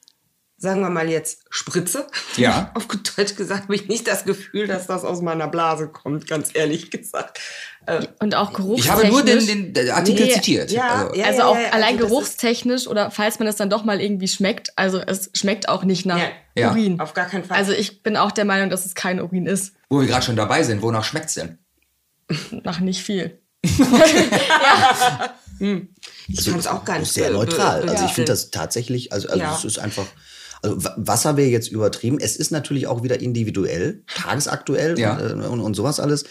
sagen wir mal jetzt, spritze, Ja. auf gut Deutsch gesagt, habe ich nicht das Gefühl, dass das aus meiner Blase kommt, ganz ehrlich gesagt. Äh, Und auch geruchstechnisch. Ich habe nur den, den, Artikel Nee, zitiert. ja, also, ja. also auch ja, allein also geruchstechnisch oder falls man es dann doch mal irgendwie schmeckt, also es schmeckt auch nicht nach Ja. Ja. Urin. Auf gar keinen Fall. Also ich bin auch der Meinung, dass es kein Urin ist. Wo wir gerade schon dabei sind, wonach schmeckt's denn? Nach nicht viel. ich fand es auch gar nicht sehr neutral. Also ich finde das tatsächlich, also, also Ja. es ist einfach, also Wa- Wasser wäre jetzt übertrieben. Es ist natürlich auch wieder individuell, tagesaktuell Ja. und, äh, und, und sowas alles.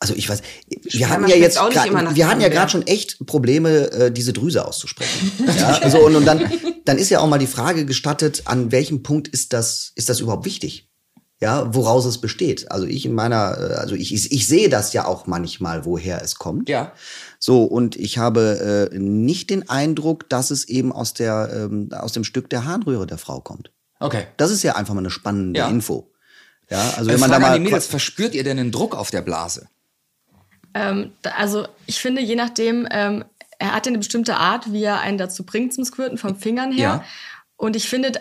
Also ich weiß, wir Ja, hatten ja jetzt, auch nicht grad, wir hatten ja gerade schon echt Probleme, äh, diese Drüse auszusprechen. ja, also und, und dann, dann ist ja auch mal die Frage gestattet, an welchem Punkt ist das, ist das überhaupt wichtig? ja, woraus es besteht. Also ich in meiner, äh, also ich, ich, ich sehe das ja auch manchmal, woher es kommt. Ja. So, und ich habe äh, nicht den Eindruck, dass es eben aus, der, ähm, aus dem Stück der Harnröhre der Frau kommt. Okay. Das ist ja einfach mal eine spannende Ja. Info. Ja, also Äh, wenn man da Frage an mal. die Mädels, verspürt ihr denn einen Druck auf der Blase? Ähm, da- also ich finde, je nachdem, ähm, er hat ja eine bestimmte Art, wie er einen dazu bringt zum Squirten, vom Fingern her. Ja. Und ich finde,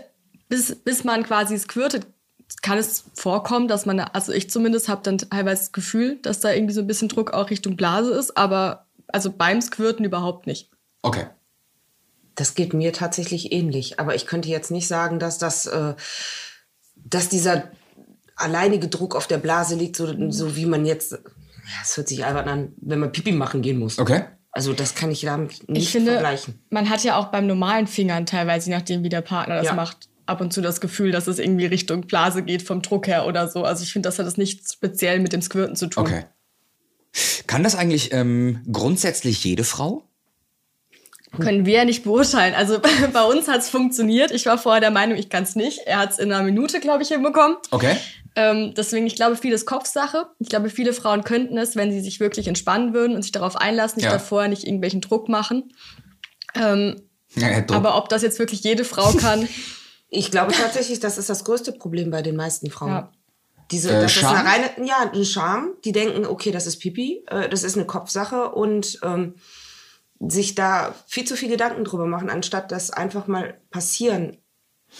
bis, bis man quasi squirtet, kann es vorkommen, dass man, also ich zumindest habe dann teilweise das Gefühl, dass da irgendwie so ein bisschen Druck auch Richtung Blase ist, aber also beim Squirten überhaupt nicht. Okay. Das geht mir tatsächlich ähnlich. Aber ich könnte jetzt nicht sagen, dass das, äh, dass dieser alleinige Druck auf der Blase liegt, so, so wie man jetzt, ja, es hört sich albern an, wenn man Pipi machen gehen muss. Okay. Also das kann ich damit nicht ich finde, vergleichen. man hat ja auch beim normalen Fingern teilweise, je nachdem wie der Partner das Ja. macht, ab und zu das Gefühl, dass es irgendwie Richtung Blase geht vom Druck her oder so. Also ich finde, das hat das nicht speziell mit dem Squirten zu tun. Okay. Kann das eigentlich ähm, grundsätzlich jede Frau? Können wir ja nicht beurteilen. Also bei uns hat es funktioniert. Ich war vorher der Meinung, ich kann es nicht. Er hat es in einer Minute, glaube ich, hinbekommen. Okay. Ähm, deswegen, ich glaube, vieles Kopfsache. Ich glaube, viele Frauen könnten es, wenn sie sich wirklich entspannen würden und sich darauf einlassen, nicht Ja. davor nicht irgendwelchen Druck machen. Ähm, Ja, ja, Druck. aber ob das jetzt wirklich jede Frau kann, Ich glaube tatsächlich, das ist das größte Problem bei den meisten Frauen. Ja. Diese, Äh, das Scham? ist eine reine, ja, ein Charme. Die denken, okay, das ist Pipi, äh, das ist eine Kopfsache und ähm, sich da viel zu viel Gedanken drüber machen, anstatt das einfach mal passieren.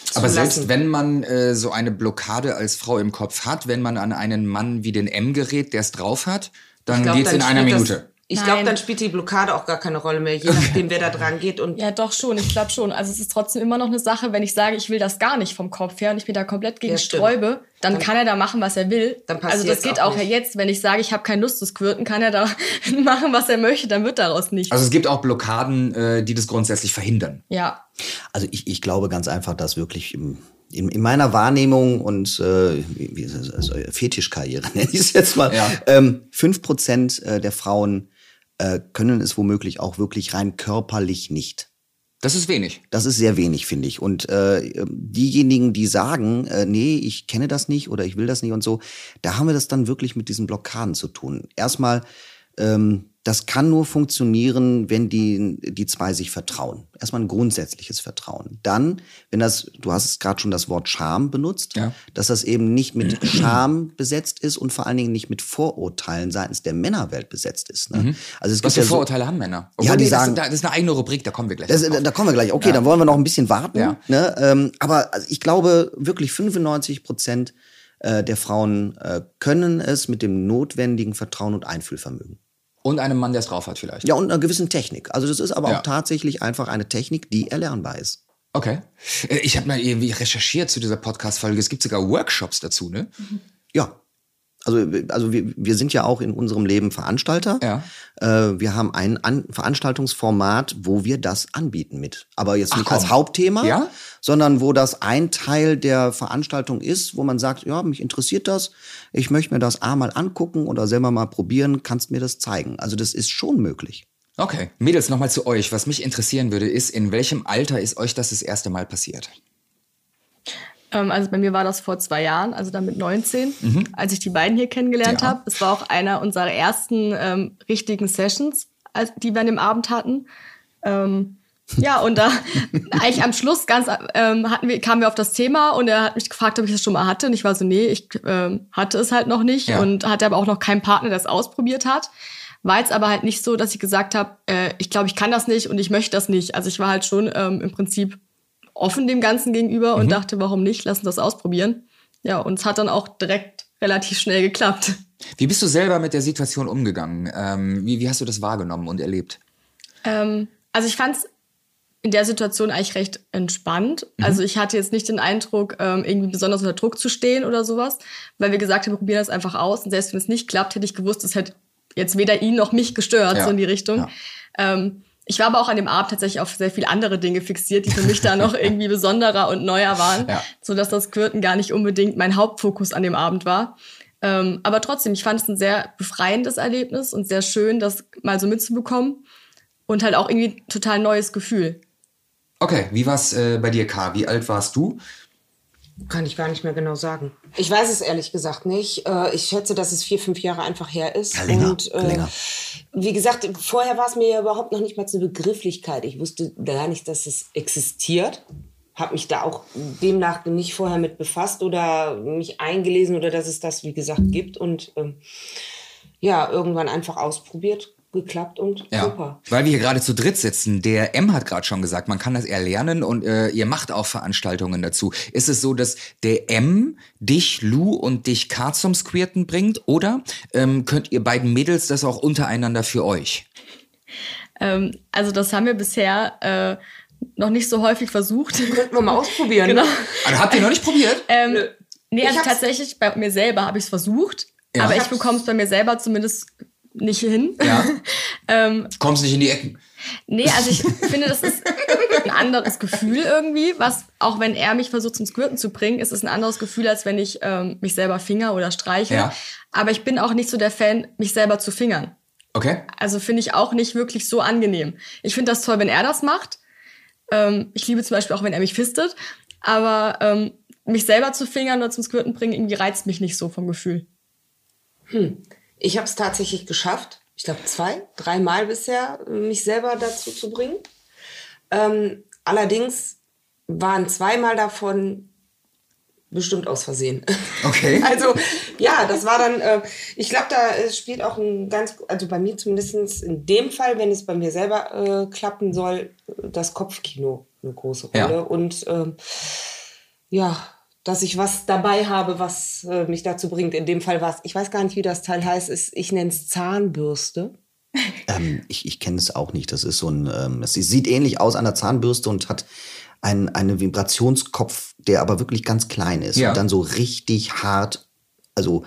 zu Aber lassen. selbst wenn man äh, so eine Blockade als Frau im Kopf hat, wenn man an einen Mann wie den M gerät, der es drauf hat, dann glaub, geht's in einer Minute. Ich glaube, dann spielt die Blockade auch gar keine Rolle mehr, je nachdem, wer da dran geht. Und ja doch schon, ich glaube schon. Also es ist trotzdem immer noch eine Sache, wenn ich sage, ich will das gar nicht vom Kopf her und ich mir da komplett gegen Ja, sträube, dann, Dann- kann er da machen, was er will. Dann also das geht auch auch, jetzt, wenn ich sage, ich habe keine Lust zu squirten, kann er da machen, was er möchte, dann wird daraus nichts. Also es gibt auch Blockaden, äh, die das grundsätzlich verhindern. ja. Also ich, ich glaube ganz einfach, dass wirklich im, in, in meiner Wahrnehmung und äh, wie, wie ist das, also Fetischkarriere nenne ich es jetzt mal, Ja. ähm, 5% äh, der Frauen äh, können es womöglich auch wirklich rein körperlich nicht. Das ist wenig. Das ist sehr wenig, finde ich. Und äh, diejenigen, die sagen, äh, nee, ich kenne das nicht oder ich will das nicht und so, da haben wir das dann wirklich mit diesen Blockaden zu tun. Erstmal, ähm, das kann nur funktionieren, wenn die, die zwei sich vertrauen. Erstmal ein grundsätzliches Vertrauen. Dann, wenn das, du hast gerade schon das Wort Scham benutzt, Ja. dass das eben nicht mit Scham besetzt ist und vor allen Dingen nicht mit Vorurteilen seitens der Männerwelt besetzt ist. Ne? Also es Was gibt für ja so, Vorurteile haben Männer? Ja, die nee, sagen- das, das ist eine eigene Rubrik, da kommen wir gleich. das, da kommen wir gleich. Okay, dann wollen wir noch ein bisschen warten. Ja. Ne? Ähm, aber also ich glaube, wirklich 95 Prozent äh, der Frauen äh, können es mit dem notwendigen Vertrauen und Einfühlvermögen. Und einem Mann, der es drauf hat vielleicht. Ja, und einer gewissen Technik. Also das ist aber Ja. auch tatsächlich einfach eine Technik, die erlernbar ist. Okay. Äh, Ich habe mal irgendwie recherchiert zu dieser Podcast-Folge. Es gibt sogar Workshops dazu, ne? Ja. Also, also wir, wir sind ja auch in unserem Leben Veranstalter. Ja. Äh, wir haben ein An Veranstaltungsformat, wo wir das anbieten mit. Aber jetzt Ach, nicht komm. als Hauptthema, Ja? sondern wo das ein Teil der Veranstaltung ist, wo man sagt, ja, mich interessiert das, ich möchte mir das A mal angucken oder selber mal probieren, kannst mir das zeigen. Also das ist schon möglich. Okay. Mädels, nochmal zu euch. Was mich interessieren würde, ist, in welchem Alter ist euch das das erste Mal passiert? Ähm, also bei mir war das vor zwei Jahren, also dann mit 19, als ich die beiden hier kennengelernt Ja. habe. Es war auch einer unserer ersten ähm, richtigen Sessions, als, die wir an dem Abend hatten. Ähm, ja, und da eigentlich am Schluss ganz ähm, hatten wir, kamen wir auf das Thema und er hat mich gefragt, ob ich das schon mal hatte. Und ich war so, nee, ich ähm, hatte es halt noch nicht Ja. und hatte aber auch noch keinen Partner, der es ausprobiert hat. War jetzt aber halt nicht so, dass ich gesagt habe, äh, ich glaube, ich kann das nicht und ich möchte das nicht. Also ich war halt schon ähm, im Prinzip offen dem Ganzen gegenüber und dachte, warum nicht, lass uns das ausprobieren. Ja, und es hat dann auch direkt relativ schnell geklappt. Wie bist du selber mit der Situation umgegangen? Ähm, wie, wie hast du das wahrgenommen und erlebt? Ähm, also ich fand es in der Situation eigentlich recht entspannt. Also ich hatte jetzt nicht den Eindruck, ähm, irgendwie besonders unter Druck zu stehen oder sowas, weil wir gesagt haben, wir probieren das einfach aus. Und selbst wenn es nicht klappt, hätte ich gewusst, es hätte jetzt weder ihn noch mich gestört, Ja. so in die Richtung. Ja. Ähm, ich war aber auch an dem Abend tatsächlich auf sehr viele andere Dinge fixiert, die für mich da noch irgendwie besonderer und neuer waren, Ja. sodass das Quirten gar nicht unbedingt mein Hauptfokus an dem Abend war. Ähm, aber trotzdem, ich fand es ein sehr befreiendes Erlebnis und sehr schön, das mal so mitzubekommen und halt auch irgendwie total neues Gefühl. Okay, wie war's äh, bei dir, K? Wie alt warst du? Kann ich gar nicht mehr genau sagen. Ich weiß es ehrlich gesagt nicht. Äh, Ich schätze, dass es vier, fünf Jahre einfach her ist. Ja, länger, Und äh, länger. wie gesagt, vorher war es mir ja überhaupt noch nicht mal eine Begrifflichkeit. Ich wusste gar nicht, dass es existiert. Habe mich da auch demnach nicht vorher mit befasst oder mich eingelesen oder dass es das, wie gesagt, gibt. Und ähm, ja, irgendwann einfach ausprobiert, geklappt und Ja, super. weil wir hier gerade zu dritt sitzen. Der M hat gerade schon gesagt, man kann das erlernen und äh, ihr macht auch Veranstaltungen dazu. Ist es so, dass der M dich, Lou und dich K zum Squirten bringt oder ähm, könnt ihr beiden Mädels das auch untereinander für euch? Ähm, also das haben wir bisher äh, noch nicht so häufig versucht. Könnten wir mal ausprobieren. genau. Also habt ihr noch nicht probiert? Ähm, Nö. nee, also tatsächlich bei mir selber habe ich es versucht, Ja. aber Ich bekomme es bei mir selber zumindest nicht hin. Ja. ähm, Kommst nicht in die Ecken. nee, also ich finde, das ist ein anderes Gefühl irgendwie, was, auch wenn er mich versucht zum Squirten zu bringen, ist es ein anderes Gefühl, als wenn ich ähm, mich selber finger oder streiche. Ja. Aber ich bin auch nicht so der Fan, mich selber zu fingern. Okay. Also finde ich auch nicht wirklich so angenehm. Ich finde das toll, wenn er das macht. Ähm, ich liebe zum Beispiel auch, wenn er mich fistet. Aber ähm, mich selber zu fingern oder zum Squirten bringen, irgendwie reizt mich nicht so vom Gefühl. Ich habe es tatsächlich geschafft. Ich glaube zwei, dreimal bisher, mich selber dazu zu bringen. Ähm, allerdings waren zweimal davon bestimmt aus Versehen. Okay. Also ja, das war dann, äh, ich glaube, da äh, spielt auch ein ganz, also bei mir zumindest in dem Fall, wenn es bei mir selber äh, klappen soll, das Kopfkino eine große Ja. Rolle. Und ähm, ja, dass ich was dabei habe, was äh, mich dazu bringt. In dem Fall was, ich weiß gar nicht, wie das Teil heißt, ist, ich nenne es Zahnbürste. Ähm, ich ich kenne es auch nicht. Das ist so ein, ähm, es sieht ähnlich aus an der Zahnbürste und hat ein, einen Vibrationskopf, der aber wirklich ganz klein ist Ja. und dann so richtig hart, also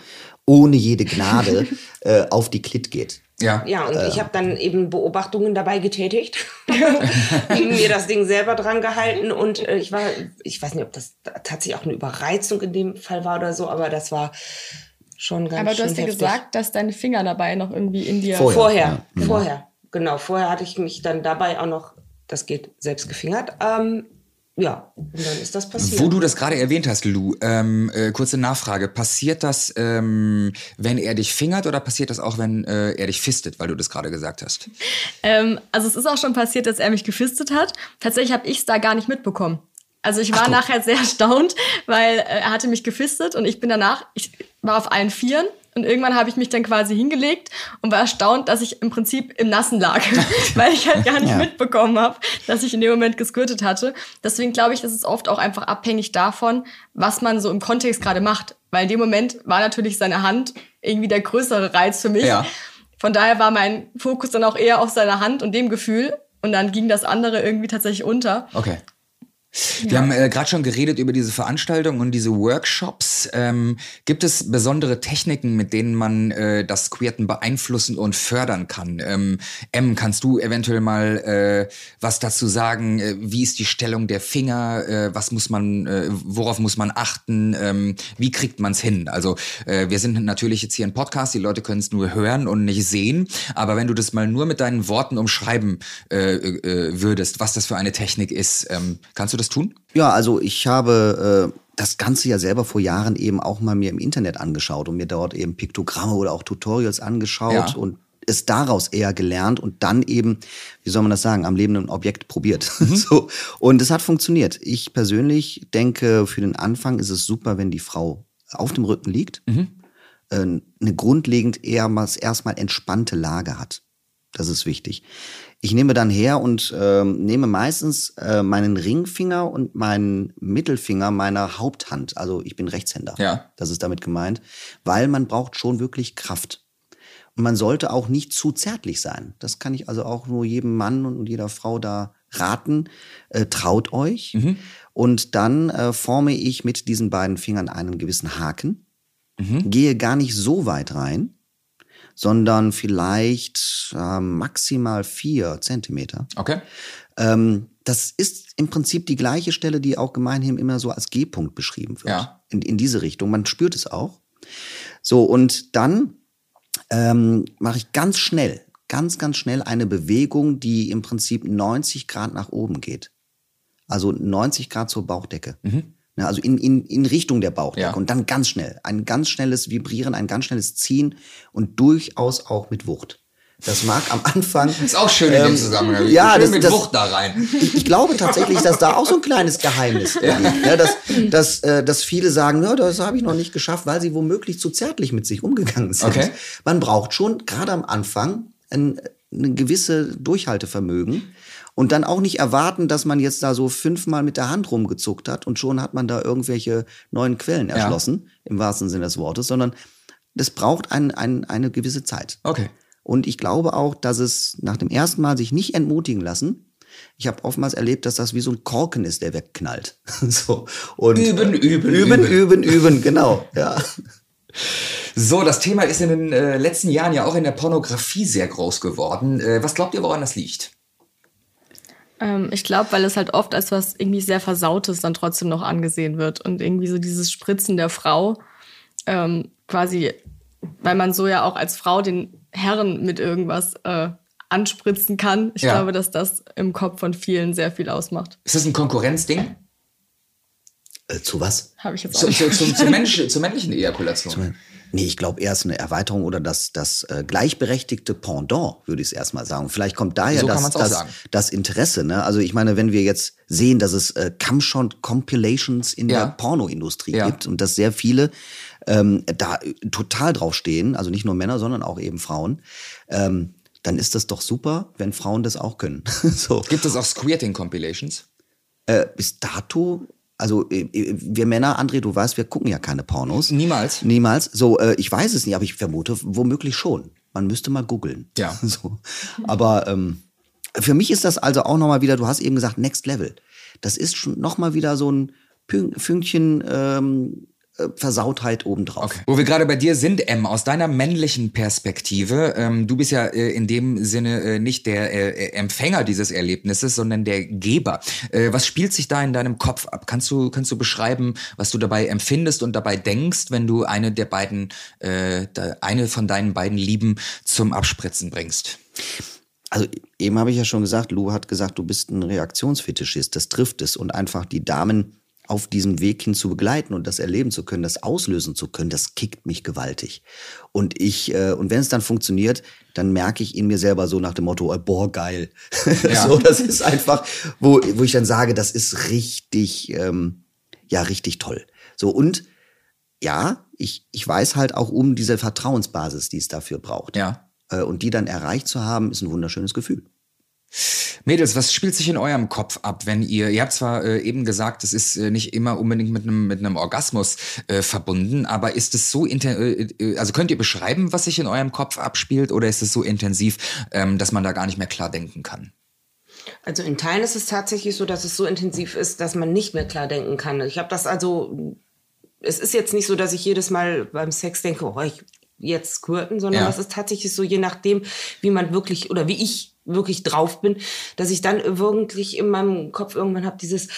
ohne jede Gnade äh, auf die Klit geht. Ja. Ja, und ich habe dann eben Beobachtungen dabei getätigt, mir das Ding selber dran gehalten und äh, ich war, ich weiß nicht, ob das tatsächlich auch eine Überreizung in dem Fall war oder so, aber das war schon ganz Aber du schön hast ja heftig. gesagt, dass deine Finger dabei noch irgendwie in dir. Vorher. Vorher, Ja. vorher, genau, vorher hatte ich mich dann dabei auch noch, das geht selbst gefingert, ähm, ja, und dann ist das passiert. Wo du das gerade erwähnt hast, Lou, ähm, äh, kurze Nachfrage. Passiert das, ähm, wenn er dich fingert oder passiert das auch, wenn äh, er dich fistet, weil du das gerade gesagt hast? Ähm, also es ist auch schon passiert, dass er mich gefistet hat. Tatsächlich habe ich es da gar nicht mitbekommen. Also ich war du. nachher sehr erstaunt, weil äh, er hatte mich gefistet und ich bin danach, ich war auf allen Vieren und irgendwann habe ich mich dann quasi hingelegt und war erstaunt, dass ich im Prinzip im Nassen lag, weil ich halt gar nicht Ja. mitbekommen habe, dass ich in dem Moment gesquirtet hatte. Deswegen glaube ich, das ist oft auch einfach abhängig davon, was man so im Kontext gerade macht. Weil in dem Moment war natürlich seine Hand irgendwie der größere Reiz für mich. Ja. Von daher war mein Fokus dann auch eher auf seiner Hand und dem Gefühl. Und dann ging das andere irgendwie tatsächlich unter. Okay. Wir haben äh, gerade schon geredet über diese Veranstaltungen und diese Workshops. Ähm, gibt es besondere Techniken, mit denen man äh, das Queerten beeinflussen und fördern kann? Ähm, M, kannst du eventuell mal äh, was dazu sagen? Äh, wie ist die Stellung der Finger? Äh, was muss man, äh, worauf muss man achten? Ähm, wie kriegt man es hin? Also wir sind natürlich jetzt hier ein Podcast, die Leute können es nur hören und nicht sehen. Aber wenn du das mal nur mit deinen Worten umschreiben würdest, was das für eine Technik ist, ähm, kannst du das tun? Ja, also ich habe äh, das Ganze ja selber vor Jahren eben auch mal mir im Internet angeschaut und mir dort eben Piktogramme oder auch Tutorials angeschaut Ja. und es daraus eher gelernt und dann eben, wie soll man das sagen, am lebenden Objekt probiert. so. Und es hat funktioniert. Ich persönlich denke, für den Anfang ist es super, wenn die Frau auf dem Rücken liegt, äh, eine grundlegend eher mal erstmal entspannte Lage hat. Das ist wichtig. Ich nehme dann her und ähm, nehme meistens äh, meinen Ringfinger und meinen Mittelfinger meiner Haupthand. Also ich bin Rechtshänder. Ja. Das ist damit gemeint, weil man braucht schon wirklich Kraft. Und man sollte auch nicht zu zärtlich sein. Das kann ich also auch nur jedem Mann und jeder Frau da raten. Äh, traut euch. Und dann äh, forme ich mit diesen beiden Fingern einen gewissen Haken. Gehe gar nicht so weit rein, sondern vielleicht äh, maximal vier Zentimeter. Okay. Ähm, das ist im Prinzip die gleiche Stelle, die auch gemeinhin immer so als G-Punkt beschrieben wird. Ja. In, in diese Richtung. Man spürt es auch. So, und dann ähm, mache ich ganz schnell, ganz, ganz schnell eine Bewegung, die im Prinzip 90 Grad nach oben geht. Also 90 Grad zur Bauchdecke. Ne, also in, in, in Richtung der Bauchdecke. Ja. Und dann ganz schnell. Ein ganz schnelles Vibrieren, ein ganz schnelles Ziehen und durchaus auch mit Wucht. Das mag am Anfang. Ist auch schön in dem Zusammenhang. Ähm, Ja, schön das, mit das, Wucht da rein. Ich, ich glaube tatsächlich, dass da auch so ein kleines Geheimnis ja. liegt. Ne? Dass, dass, äh, dass viele sagen, ja, das habe ich noch nicht geschafft, weil sie womöglich zu zärtlich mit sich umgegangen sind. Okay. Man braucht schon gerade am Anfang ein, ein gewisse Durchhaltevermögen und dann auch nicht erwarten, dass man jetzt da so fünfmal mit der Hand rumgezuckt hat und schon hat man da irgendwelche neuen Quellen erschlossen, im wahrsten Sinne des Wortes, sondern das braucht ein, ein, eine gewisse Zeit. Okay. Und ich glaube auch, dass es nach dem ersten Mal sich nicht entmutigen lassen. Ich habe oftmals erlebt, dass das wie so ein Korken ist, der wegknallt. so. Und Üben, üben, üben, üben. üben, üben, genau. Ja. So, das Thema ist in den äh, letzten Jahren ja auch in der Pornografie sehr groß geworden. Äh, was glaubt ihr, woran das liegt? Ähm, ich glaube, weil es halt oft als was irgendwie sehr Versautes dann trotzdem noch angesehen wird. Und irgendwie so dieses Spritzen der Frau, ähm, quasi, weil man so ja auch als Frau den Herren mit irgendwas äh, anspritzen kann. Ich Ja. glaube, dass das im Kopf von vielen sehr viel ausmacht. Ist das ein Konkurrenzding? Äh, zu was? Habe ich jetzt auch Zu, zu, Mensch, zur männlichen Ejakulation? Nee, ich glaube eher ist eine Erweiterung oder das, das äh, gleichberechtigte Pendant, würde ich es erstmal sagen. Vielleicht kommt daher So das, das, das Interesse. Ne? Also ich meine, wenn wir jetzt sehen, dass es äh, Camshot-Compilations in Ja. der Pornoindustrie Ja. gibt und dass sehr viele ähm, da äh, total drauf stehen, also nicht nur Männer, sondern auch eben Frauen, ähm, dann ist das doch super, wenn Frauen das auch können. so. Gibt es auch Squirting-Compilations? Äh, bis dato, also äh, äh, wir Männer, André, du weißt, wir gucken ja keine Pornos. Niemals. Niemals. So, äh, ich weiß es nicht, aber ich vermute womöglich schon. Man müsste mal googeln. Ja. So. Aber ähm, für mich ist das also auch nochmal wieder, du hast eben gesagt, Next Level. Das ist schon nochmal wieder so ein Pün- Fünkchen ähm, äh, Versautheit obendrauf. Okay. Wo wir gerade bei dir sind, M, aus deiner männlichen Perspektive, ähm, du bist ja äh, in dem Sinne äh, nicht der äh, Empfänger dieses Erlebnisses, sondern der Geber. Äh, was spielt sich da in deinem Kopf ab? Kannst du, kannst du beschreiben, was du dabei empfindest und dabei denkst, wenn du eine der beiden, äh, eine von deinen beiden Lieben zum Abspritzen bringst? Also eben habe ich ja schon gesagt, Lou hat gesagt, du bist ein Reaktionsfetischist. Das trifft es. Und einfach die Damen auf diesem Weg hin zu begleiten und das erleben zu können, das auslösen zu können, das kickt mich gewaltig. Und ich, äh, und wenn es dann funktioniert, dann merke ich in mir selber so nach dem Motto, äh, boah, geil. Ja. so, das ist einfach, wo, wo ich dann sage, das ist richtig, ähm, ja, richtig toll. So, und ja, ich, ich weiß halt auch um diese Vertrauensbasis, die es dafür braucht. Ja. Äh, Und die dann erreicht zu haben, ist ein wunderschönes Gefühl. Mädels, was spielt sich in eurem Kopf ab, wenn ihr, ihr habt zwar äh, eben gesagt, es ist äh, nicht immer unbedingt mit einem mit einem Orgasmus äh, verbunden, aber ist es so äh, äh, also könnt ihr beschreiben, was sich in eurem Kopf abspielt oder ist es so intensiv, ähm, dass man da gar nicht mehr klar denken kann? Also in Teilen ist es tatsächlich so, dass es so intensiv ist, dass man nicht mehr klar denken kann. Ich habe das also, es ist jetzt nicht so, dass ich jedes Mal beim Sex denke, oh, ich jetzt squirten, sondern Ja. es ist tatsächlich so, je nachdem, wie man wirklich oder wie ich wirklich drauf bin, dass ich dann wirklich in meinem Kopf irgendwann habe dieses,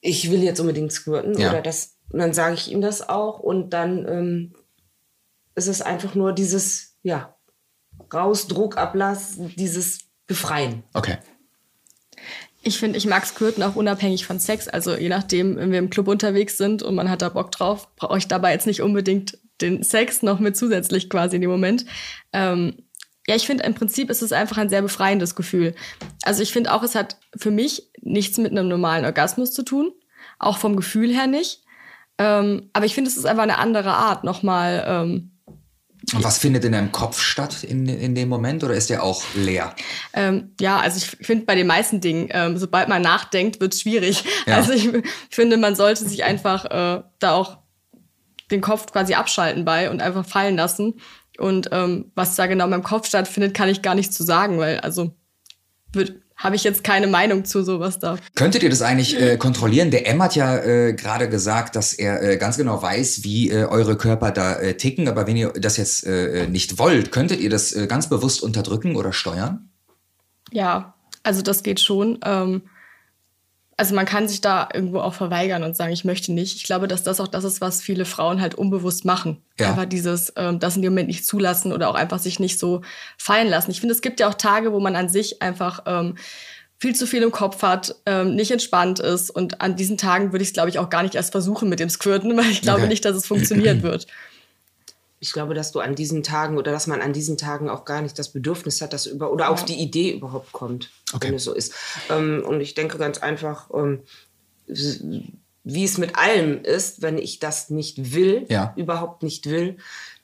ich will jetzt unbedingt squirten Ja. oder das, und dann sage ich ihm das auch und dann ähm, ist es einfach nur dieses, ja, raus, Druckablass, dieses Befreien. Okay. Ich finde, ich mag Squirten auch unabhängig von Sex. Also je nachdem, wenn wir im Club unterwegs sind und man hat da Bock drauf, brauche ich dabei jetzt nicht unbedingt den Sex noch mit zusätzlich quasi in dem Moment. Ähm, ja, ich finde, im Prinzip ist es einfach ein sehr befreiendes Gefühl. Also ich finde auch, es hat für mich nichts mit einem normalen Orgasmus zu tun. Auch vom Gefühl her nicht. Ähm, aber ich finde, es ist einfach eine andere Art, nochmal ähm, Und was findet in deinem Kopf statt in, in dem Moment oder ist der auch leer? Ähm, ja, also ich finde bei den meisten Dingen, ähm, sobald man nachdenkt, wird es schwierig. Ja. Also ich, ich finde, man sollte sich einfach äh, da auch den Kopf quasi abschalten bei und einfach fallen lassen. Und ähm, was da genau in meinem Kopf stattfindet, kann ich gar nicht zu sagen, weil also habe ich jetzt keine Meinung zu sowas da. Könntet ihr das eigentlich äh, kontrollieren? Der M hat ja äh, gerade gesagt, dass er äh, ganz genau weiß, wie äh, eure Körper da äh, ticken. Aber wenn ihr das jetzt äh, nicht wollt, könntet ihr das äh, ganz bewusst unterdrücken oder steuern? Ja, also das geht schon. Ähm, also man kann sich da irgendwo auch verweigern und sagen, ich möchte nicht. Ich glaube, dass das auch das ist, was viele Frauen halt unbewusst machen. Ja. Einfach dieses, ähm, das in dem Moment nicht zulassen oder auch einfach sich nicht so fallen lassen. Ich finde, es gibt ja auch Tage, wo man an sich einfach ähm, viel zu viel im Kopf hat, ähm, nicht entspannt ist. Und an diesen Tagen würde ich es, glaube ich, auch gar nicht erst versuchen mit dem Squirten, weil ich glaube Okay. nicht, dass es funktionieren wird. Ich glaube, dass du an diesen Tagen oder dass man an diesen Tagen auch gar nicht das Bedürfnis hat, dass über oder auf die Idee überhaupt kommt, Okay. wenn es so ist. Ähm, und ich denke ganz einfach, ähm, wie es mit allem ist, wenn ich das nicht will, Ja. überhaupt nicht will,